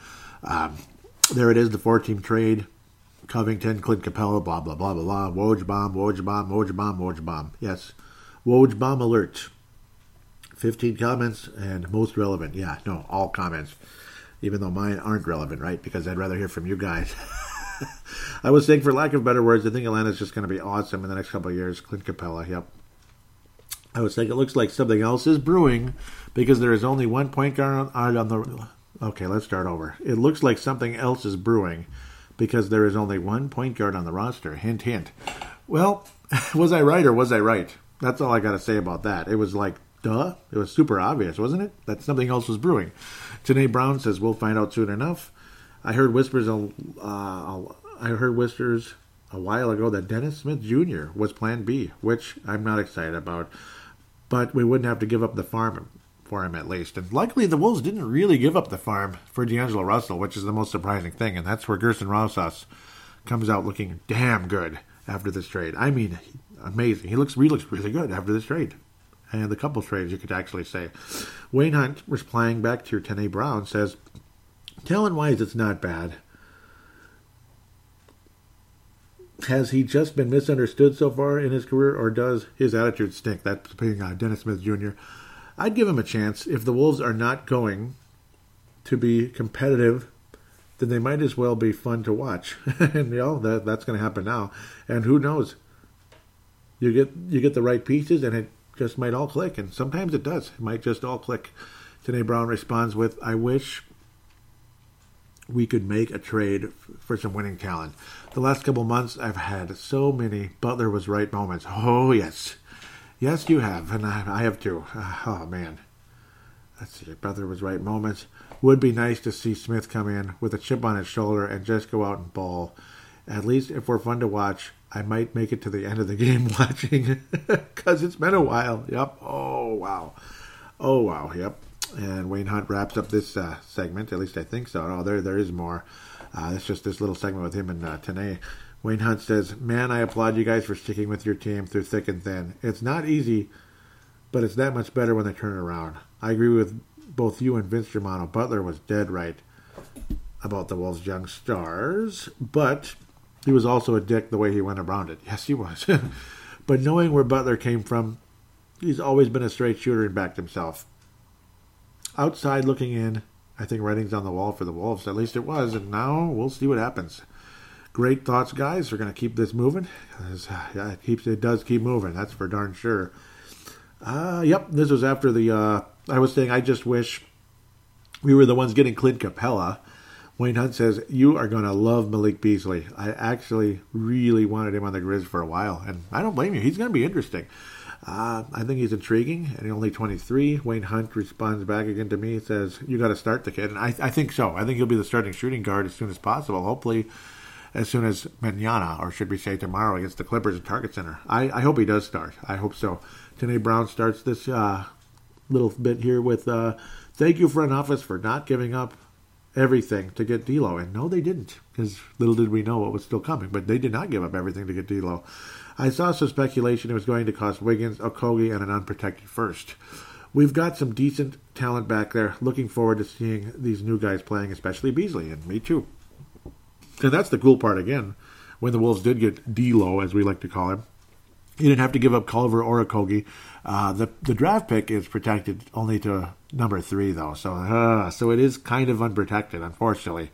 Um, there it is, the four team trade. Covington, Clint Capela, blah, blah, blah, blah, blah. Woj bomb, Woj bomb, Woj bomb, Woj bomb. Yes. Woj bomb alert. 15 comments and most relevant. Yeah, no, all comments. Even though mine aren't relevant, right? Because I'd rather hear from you guys. I was saying, for lack of better words, I think Atlanta's just going to be awesome in the next couple of years. Clint Capela, yep. I was saying it looks like something else is brewing because there is only one point guard on, on the. Okay, let's start over. It looks like something else is brewing because there is only one point guard on the roster. Hint, hint. Well, was I right or was I right? That's all I got to say about that. It was like, duh. It was super obvious, wasn't it? That something else was brewing. Janae Brown says, we'll find out soon enough. I heard whispers, uh, I heard whispers a while ago that Dennis Smith Jr. was Plan B, which I'm not excited about. But we wouldn't have to give up the farm for him at least. And luckily, the Wolves didn't really give up the farm for D'Angelo Russell, which is the most surprising thing. And that's where Gersson Rosas comes out looking damn good after this trade. I mean, amazing. He looks, he looks really good after this trade. And the couple trades, you could actually say. Wayne Hunt, replying back to your Tanae Brown, says, Talent wise, it's not bad. Has he just been misunderstood so far in his career, or does his attitude stink? That's being uh, Dennis Smith Jr. I'd give him a chance. If the Wolves are not going to be competitive, then they might as well be fun to watch. and you know that that's going to happen now. And who knows? You get you get the right pieces, and it just might all click. And sometimes it does. It might just all click. Today Brown responds with, "I wish we could make a trade for some winning talent. The last couple months, I've had so many Butler was right moments. Oh yes, Yes, you have, and I, I have too. Uh, oh man, let's see. Brother was right moments. Would be nice to see Smith come in with a chip on his shoulder and just go out and ball. At least if we're fun to watch, I might make it to the end of the game watching because it's been a while. Yep. Oh wow. Oh wow. Yep. And Wayne Hunt wraps up this uh, segment. At least I think so. Oh, there there is more. Uh, it's just this little segment with him and uh, Tanae. Wayne Hunt says, Man, I applaud you guys for sticking with your team through thick and thin. It's not easy, but it's that much better when they turn around. I agree with both you and Vince Germano. Butler was dead right about the Wolves' young stars, but he was also a dick the way he went around it. Yes, he was. but knowing where Butler came from, he's always been a straight shooter and backed himself. Outside looking in, I think writing's on the wall for the Wolves. At least it was, and now we'll see what happens. Great thoughts, guys. We're going to keep this moving. Yeah, it keeps it does keep moving. That's for darn sure. Uh, yep, this was after the. Uh, I was saying I just wish we were the ones getting Clint Capela. Wayne Hunt says you are going to love Malik Beasley. I actually really wanted him on the Grizz for a while, and I don't blame you. He's going to be interesting. Uh, I think he's intriguing, and he's only 23. Wayne Hunt responds back again to me. Says you got to start the kid, and I, I think so. I think he'll be the starting shooting guard as soon as possible. Hopefully, as soon as manana, or should we say tomorrow, against the Clippers at Target Center. I, I hope he does start. I hope so. Tanae Brown starts this uh, little bit here with uh, thank you, front office, for not giving up everything to get D'Lo. And no, they didn't, because little did we know what was still coming. But they did not give up everything to get D'Lo. I saw some speculation it was going to cost Wiggins, Okogie, and an unprotected first. We've got some decent talent back there. Looking forward to seeing these new guys playing, especially Beasley, and me too. And that's the cool part again. When the Wolves did get D'Lo, as we like to call him, you didn't have to give up Culver or Okogie. Uh, the the draft pick is protected only to number three, though, so uh, so it is kind of unprotected, unfortunately.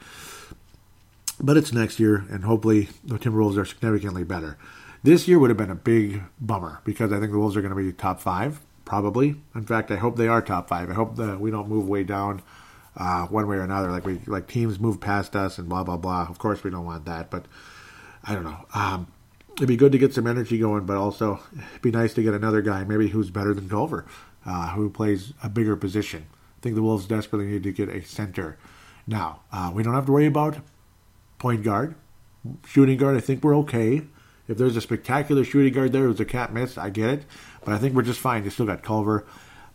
But it's next year, and hopefully the Timberwolves are significantly better. This year would have been a big bummer because I think the Wolves are going to be top five, probably. In fact, I hope they are top five. I hope that we don't move way down uh, one way or another. Like we like teams move past us and blah blah blah. Of course, we don't want that, but I don't know. Um, it'd be good to get some energy going, but also it'd be nice to get another guy maybe who's better than Culver, uh, who plays a bigger position. I think the Wolves desperately need to get a center. Now uh, we don't have to worry about point guard, shooting guard. I think we're okay. If there's a spectacular shooting guard there who's a cat miss, I get it. But I think we're just fine. You still got Culver.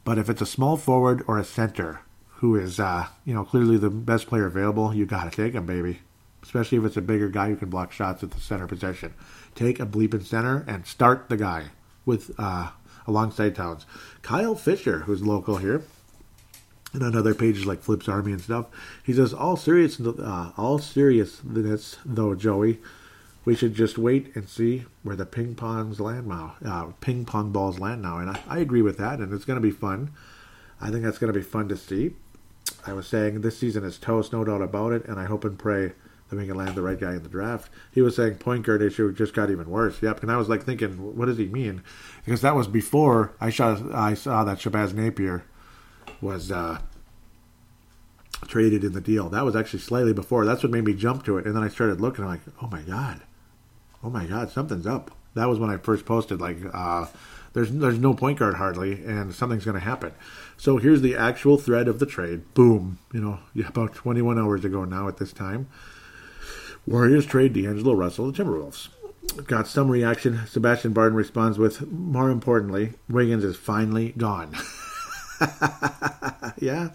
But if it's a small forward or a center, who is, uh, you know, clearly the best player available, you got to take him, baby. especially if it's a bigger guy who can block shots at the center position. Take a bleeping center and start the guy with uh, alongside Towns. Kyle Fisher, who's local here, and on other pages like Flips Army and stuff, he says all serious, uh, all seriousness though, Joey, we should just wait and see where the ping pongs land now, uh, ping pong balls land now, and I, I agree with that, and it's going to be fun. I think that's going to be fun to see. I was saying this season is toast, no doubt about it, and I hope and pray that we can land the right guy in the draft. He was saying point guard issue just got even worse. Yep, and I was like thinking, what does he mean? Because that was before I saw I saw that Shabazz Napier was uh, traded in the deal. That was actually slightly before. That's what made me jump to it, and then I started looking. I'm like, oh my god, oh my god, something's up. That was when I first posted like. Uh, there's there's no point guard hardly, and something's going to happen. So here's the actual thread of the trade. Boom, you know, about 21 hours ago now at this time. Warriors trade D'Angelo Russell to Timberwolves. Got some reaction. Sebastian Barton responds with, more importantly, Wiggins is finally gone. yeah,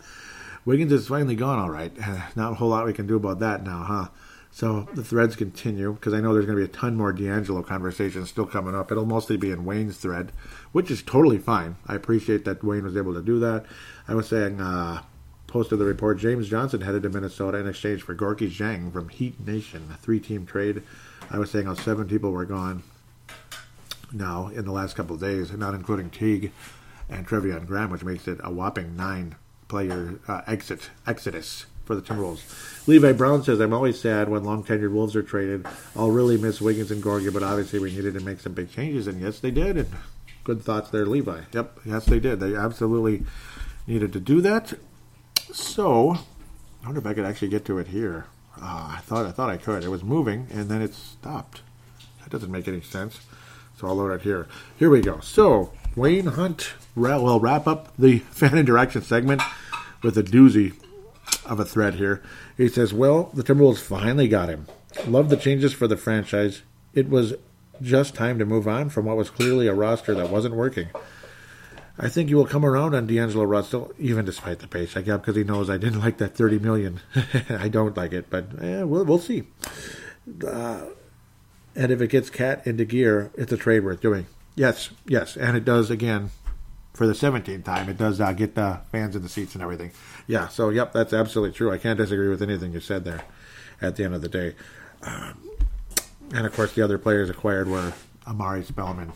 Wiggins is finally gone, all right. Not a whole lot we can do about that now, huh? So the threads continue because I know there's going to be a ton more D'Angelo conversations still coming up. It'll mostly be in Wayne's thread, which is totally fine. I appreciate that Wayne was able to do that. I was saying, uh, posted the report James Johnson headed to Minnesota in exchange for Gorgui Dieng from Heat Nation, a three team trade. I was saying how seven people were gone now in the last couple of days, not including Teague and Treveon Graham, which makes it a whopping nine player uh, exit exodus for the Timberwolves. Levi Brown says, I'm always sad when long tenured Wolves are traded. I'll really miss Wiggins and Gorgui, but obviously we needed to make some big changes, and yes, they did. And good thoughts there, Levi. Yep, yes, they did. They absolutely needed to do that. So, I wonder if I could actually get to it here. Uh, I thought I thought I could. It was moving, and then it stopped. That doesn't make any sense. So I'll load it here. Here we go. So Wayne Hunt will wrap up the fan interaction segment with a doozy of a thread here. He says, Well, the Timberwolves finally got him. Love the changes for the franchise. It was just time to move on from what was clearly a roster that wasn't working. I think you will come around on D'Angelo Russell, even despite the pace I got, because he knows I didn't like that thirty million. I don't like it, but eh, we'll we'll see. Uh, and if it gets Cat into gear, it's a trade worth doing. Yes, yes, and it does again for the 17th time. It does uh, get the fans in the seats and everything. Yeah, so yep, that's absolutely true. I can't disagree with anything you said there. At the end of the day, um, and of course, the other players acquired were Omari Spellman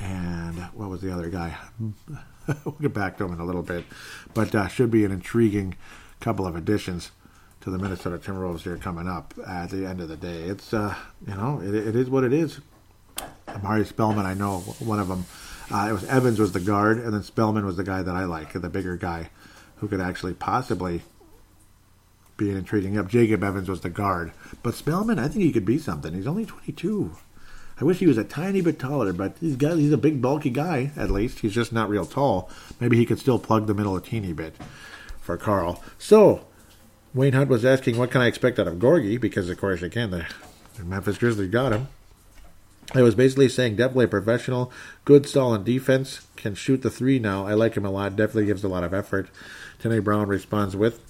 and what was the other guy? we'll get back to him in a little bit, but uh, should be an intriguing couple of additions to the Minnesota Timberwolves here coming up at the end of the day. It's uh, you know it, it is what it is. Omari Spellman, I know one of them uh, it was Evans was the guard, and then Spellman was the guy that I like, the bigger guy, who could actually possibly be an intriguing up. Jacob Evans was the guard, but Spellman, I think he could be something. He's only 22. I wish he was a tiny bit taller, but he's got he's a big bulky guy at least. He's just not real tall. Maybe he could still plug the middle a teeny bit for Karl. So Wayne Hunt was asking, "What can I expect out of Gorgui?" Because of course, again, the, the Memphis Grizzlies got him. I was basically saying definitely a professional, good in defense, can shoot the three now. I like him a lot. Definitely gives a lot of effort. Tanae Brown responds with,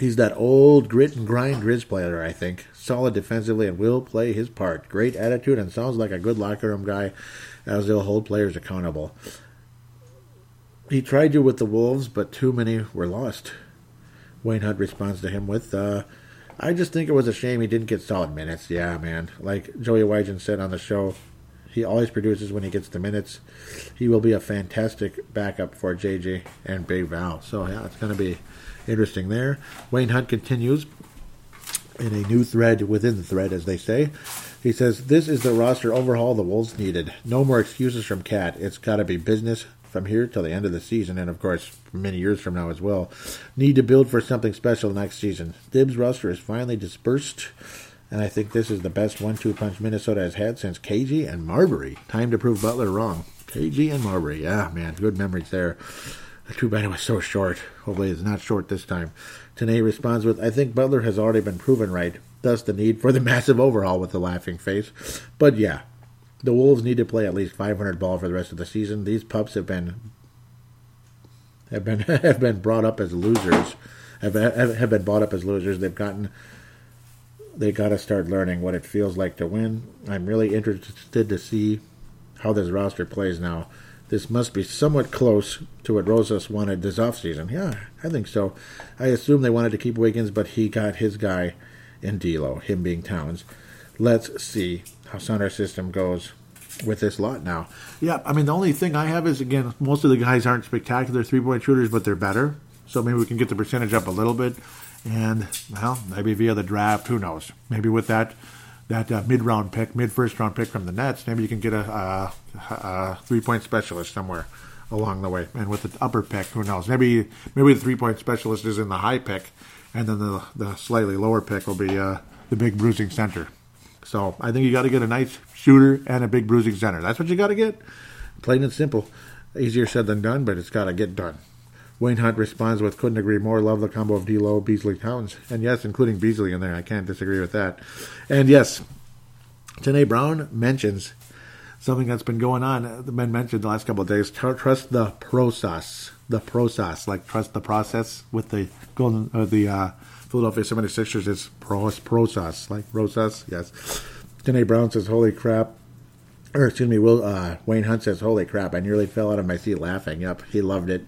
he's that old grit and grind Grizz player, I think. Solid defensively and will play his part. Great attitude and sounds like a good locker room guy as they'll hold players accountable. He tried you with the Wolves, but too many were lost. Wayne Hunt responds to him with, uh, I just think it was a shame he didn't get solid minutes. Yeah, man. Like Joey Wygen said on the show, he always produces when he gets the minutes. He will be a fantastic backup for JJ and Big Val. So yeah, it's going to be interesting there. Wayne Hunt continues in a new thread within the thread, as they say. He says, This is the roster overhaul the Wolves needed. No more excuses from KAT. It's got to be business from here till the end of the season, and of course, many years from now as well. Need to build for something special next season. Thibs' roster is finally dispersed, and I think this is the best one two punch Minnesota has had since KG and Marbury. Time to prove Butler wrong. KG and Marbury. Yeah, man, good memories there. Too bad it was so short. Hopefully, it's not short this time. Tanae responds with, I think Butler has already been proven right, thus the need for the massive overhaul with the laughing face. But yeah, the Wolves need to play at least 500 ball for the rest of the season. These pups have been have been have been brought up as losers have have been bought up as losers. They've gotten they got to start learning what it feels like to win. I'm really interested to see how this roster plays now. This must be somewhat close to what Rosas wanted this offseason. Yeah, I think so. I assume they wanted to keep Wiggins, but he got his guy in D'Lo, him being Towns. Let's see how Sound system goes with this lot now. Yeah, I mean the only thing I have is again most of the guys aren't spectacular three point shooters, but they're better. So maybe we can get the percentage up a little bit, and well, maybe via the draft, who knows? Maybe with that that uh, mid round pick, mid first round pick from the Nets, maybe you can get a, a, a three point specialist somewhere along the way. And with the upper pick, who knows? Maybe maybe the three point specialist is in the high pick, and then the the slightly lower pick will be uh, the big bruising center. So I think you got to get a nice shooter and a big bruising center. That's what you got to get. Plain and simple. Easier said than done, but it's got to get done. Wayne Hunt responds with couldn't agree more. Love the combo of D'Lo, Beasley, Towns, and yes, including Beasley in there. I can't disagree with that. And yes, Tanae Brown mentions something that's been going on. The men mentioned the last couple of days. Trust the process, the process, like trust the process with the golden, uh, the uh, Philadelphia 76ers. It's process, like process. Yes. Tanae Brown says, "Holy crap." Or excuse me, Will uh, Wayne Hunt says, "Holy crap! I nearly fell out of my seat laughing." Yep, he loved it.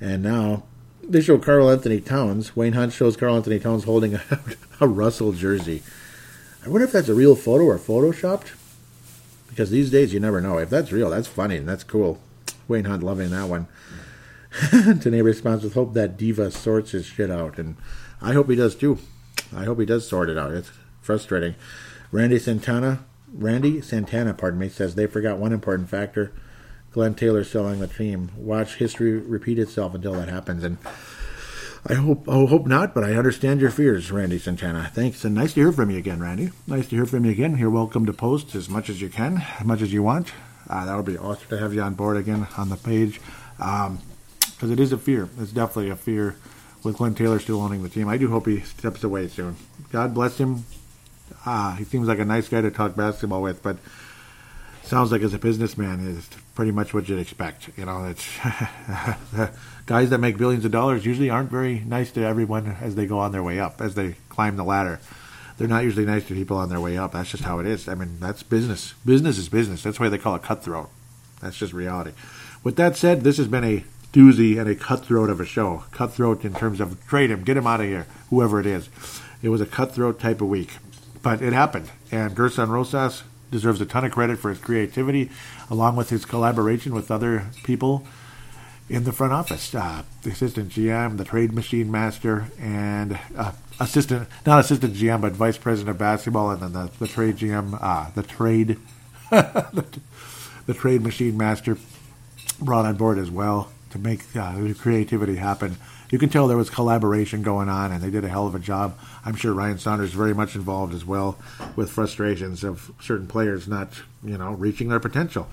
And now they show Karl Anthony Towns. Wayne Hunt shows Karl Anthony Towns holding a, a Russell jersey. I wonder if that's a real photo or photoshopped. Because these days you never know. If that's real, that's funny and that's cool. Wayne Hunt loving that one. Tanae responds with hope that Diva sorts his shit out. And I hope he does too. I hope he does sort it out. It's frustrating. Randy Santana, Randy Santana, pardon me, says they forgot one important factor Glenn Taylor selling the team. Watch history repeat itself until that happens. And I hope I hope not, but I understand your fears, Randy Santana. Thanks, and nice to hear from you again, Randy. Nice to hear from you again. You're welcome to post as much as you can, as much as you want. Uh, that would be awesome to have you on board again on the page, because um, it is a fear. It's definitely a fear with Glenn Taylor still owning the team. I do hope he steps away soon. God bless him. Ah, he seems like a nice guy to talk basketball with, but sounds like as a businessman is pretty much what you'd expect. You know, it's guys that make billions of dollars usually aren't very nice to everyone as they go on their way up, as they climb the ladder. They're not usually nice to people on their way up. That's just how it is. I mean, that's business. Business is business. That's why they call it cutthroat. That's just reality. With that said, this has been a doozy and a cutthroat of a show. Cutthroat in terms of trade him, get him out of here, whoever it is. It was a cutthroat type of week. But it happened. And Gersson Rosas deserves a ton of credit for his creativity, along with his collaboration with other people in the front office. Uh, the assistant GM, the trade machine master, and uh, assistant, not assistant GM, but vice president of basketball, and then the, the trade GM, uh, the trade, the, the, trade machine master brought on board as well to make uh, the creativity happen you can tell there was collaboration going on, and they did a hell of a job. I'm sure Ryan Saunders is very much involved as well with frustrations of certain players not, you know, reaching their potential.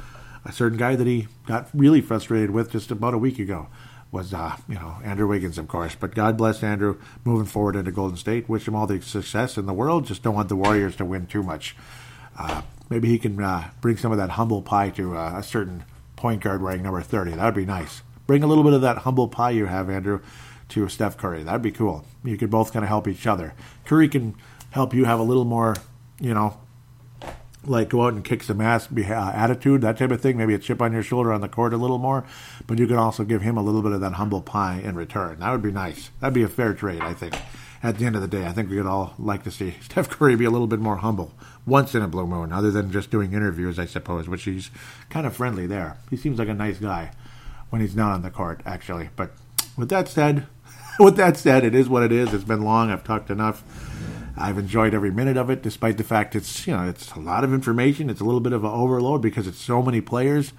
A certain guy that he got really frustrated with just about a week ago was, uh, you know, Andrew Wiggins, of course. But God bless Andrew moving forward into Golden State. Wish him all the success in the world. Just don't want the Warriors to win too much. Uh, maybe he can uh, bring some of that humble pie to uh, a certain point guard wearing number 30. That would be nice. Bring a little bit of that humble pie you have, Andrew, to Steph Curry. That'd be cool. You could both kind of help each other. Curry can help you have a little more, you know, like go out and kick some ass uh, attitude, that type of thing. Maybe a chip on your shoulder on the court a little more, but you can also give him a little bit of that humble pie in return. That would be nice. That'd be a fair trade, I think. At the end of the day, I think we could all like to see Steph Curry be a little bit more humble once in a blue moon, other than just doing interviews, I suppose, which he's kind of friendly there. He seems like a nice guy when he's not on the court, actually. But with that said, with that said, it is what it is. It's been long. I've talked enough. I've enjoyed every minute of it, despite the fact it's you know it's a lot of information. It's a little bit of an overload because it's so many players.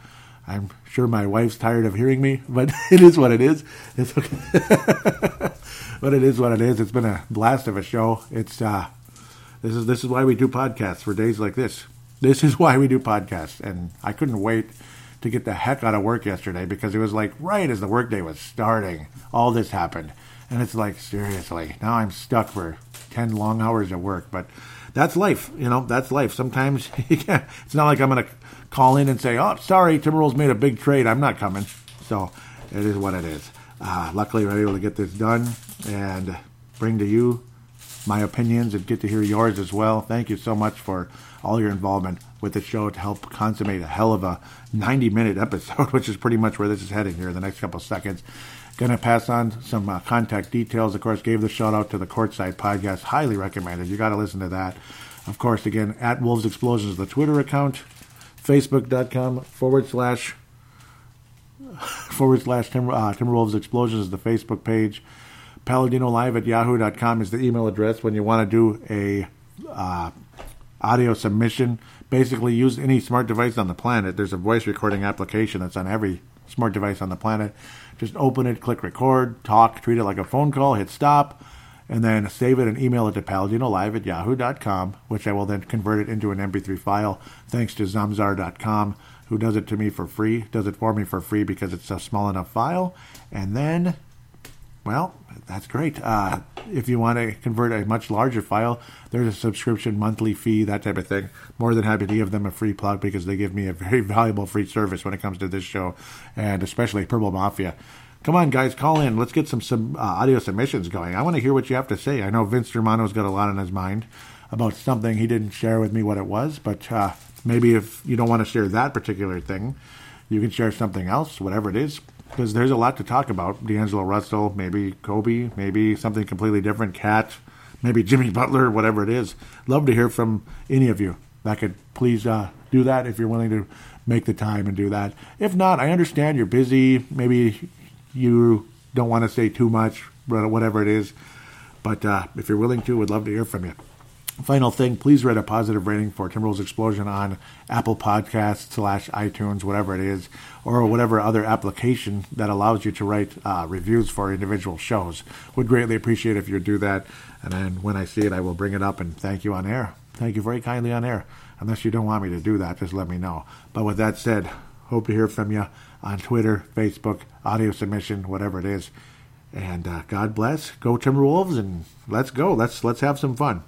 I'm sure my wife's tired of hearing me, but it is what it is. It's okay. but it is what it is. It's been a blast of a show. It's uh, this is this is why we do podcasts for days like this. This is why we do podcasts, and I couldn't wait to get the heck out of work yesterday because it was like right as the workday was starting, all this happened. And it's like, seriously, now I'm stuck for 10 long hours of work. But that's life, you know, that's life. Sometimes it's not like I'm going to call in and say, oh, sorry, Timberwolves made a big trade. I'm not coming. So it is what it is. Uh, luckily, we're able to get this done. and bring to you my opinions and get to hear yours as well. Thank you so much for all your involvement with the show to help consummate a hell of a 90 minute episode, which is pretty much where this is heading here in the next couple seconds. Going to pass on some uh, contact details. Of course, gave the shout out to the Courtside podcast. Highly recommended. You got to listen to that. Of course, again, at Wolves Explosions, the Twitter account, facebook.com forward slash forward slash Timber, uh, Timberwolves Explosions is the Facebook page. Paladino Live at yahoo.com is the email address when you want to do a uh, audio submission. Basically, use any smart device on the planet. There's a voice recording application that's on every smart device on the planet. Just open it, click record, talk, treat it like a phone call, hit stop, and then save it and email it to paladinolive at yahoo.com, which I will then convert it into an MP3 file thanks to zamzar.com, who does it to me for free, does it for me for free because it's a small enough file. And then, well, that's great. Uh, if you want to convert a much larger file, there's a subscription monthly fee, that type of thing. More than happy to give them a free plug because they give me a very valuable free service when it comes to this show, and especially Purple Mafia. Come on, guys, call in. Let's get some, uh, audio submissions going. I want to hear what you have to say. I know Vince Germano's got a lot on his mind about something he didn't share with me what it was, but uh, maybe if you don't want to share that particular thing, you can share something else, whatever it is because there's a lot to talk about. D'Angelo Russell, maybe Kobe, maybe something completely different. Cat, maybe Jimmy Butler, whatever it is. Love to hear from any of you that could please uh, do that if you're willing to make the time and do that. If not, I understand you're busy. Maybe you don't want to say too much, whatever it is. But uh, if you're willing to, we'd love to hear from you. Final thing, please write a positive rating for Timberwolves Explosion on Apple Podcasts slash iTunes, whatever it is, or whatever other application that allows you to write uh, reviews for individual shows. Would greatly appreciate if you do that. And then when I see it, I will bring it up and thank you on air. Thank you very kindly on air. Unless you don't want me to do that, just let me know. But with that said, hope to hear from you on Twitter, Facebook, audio submission, whatever it is. And uh, God bless. Go Timberwolves, and let's go. Let's let's have some fun.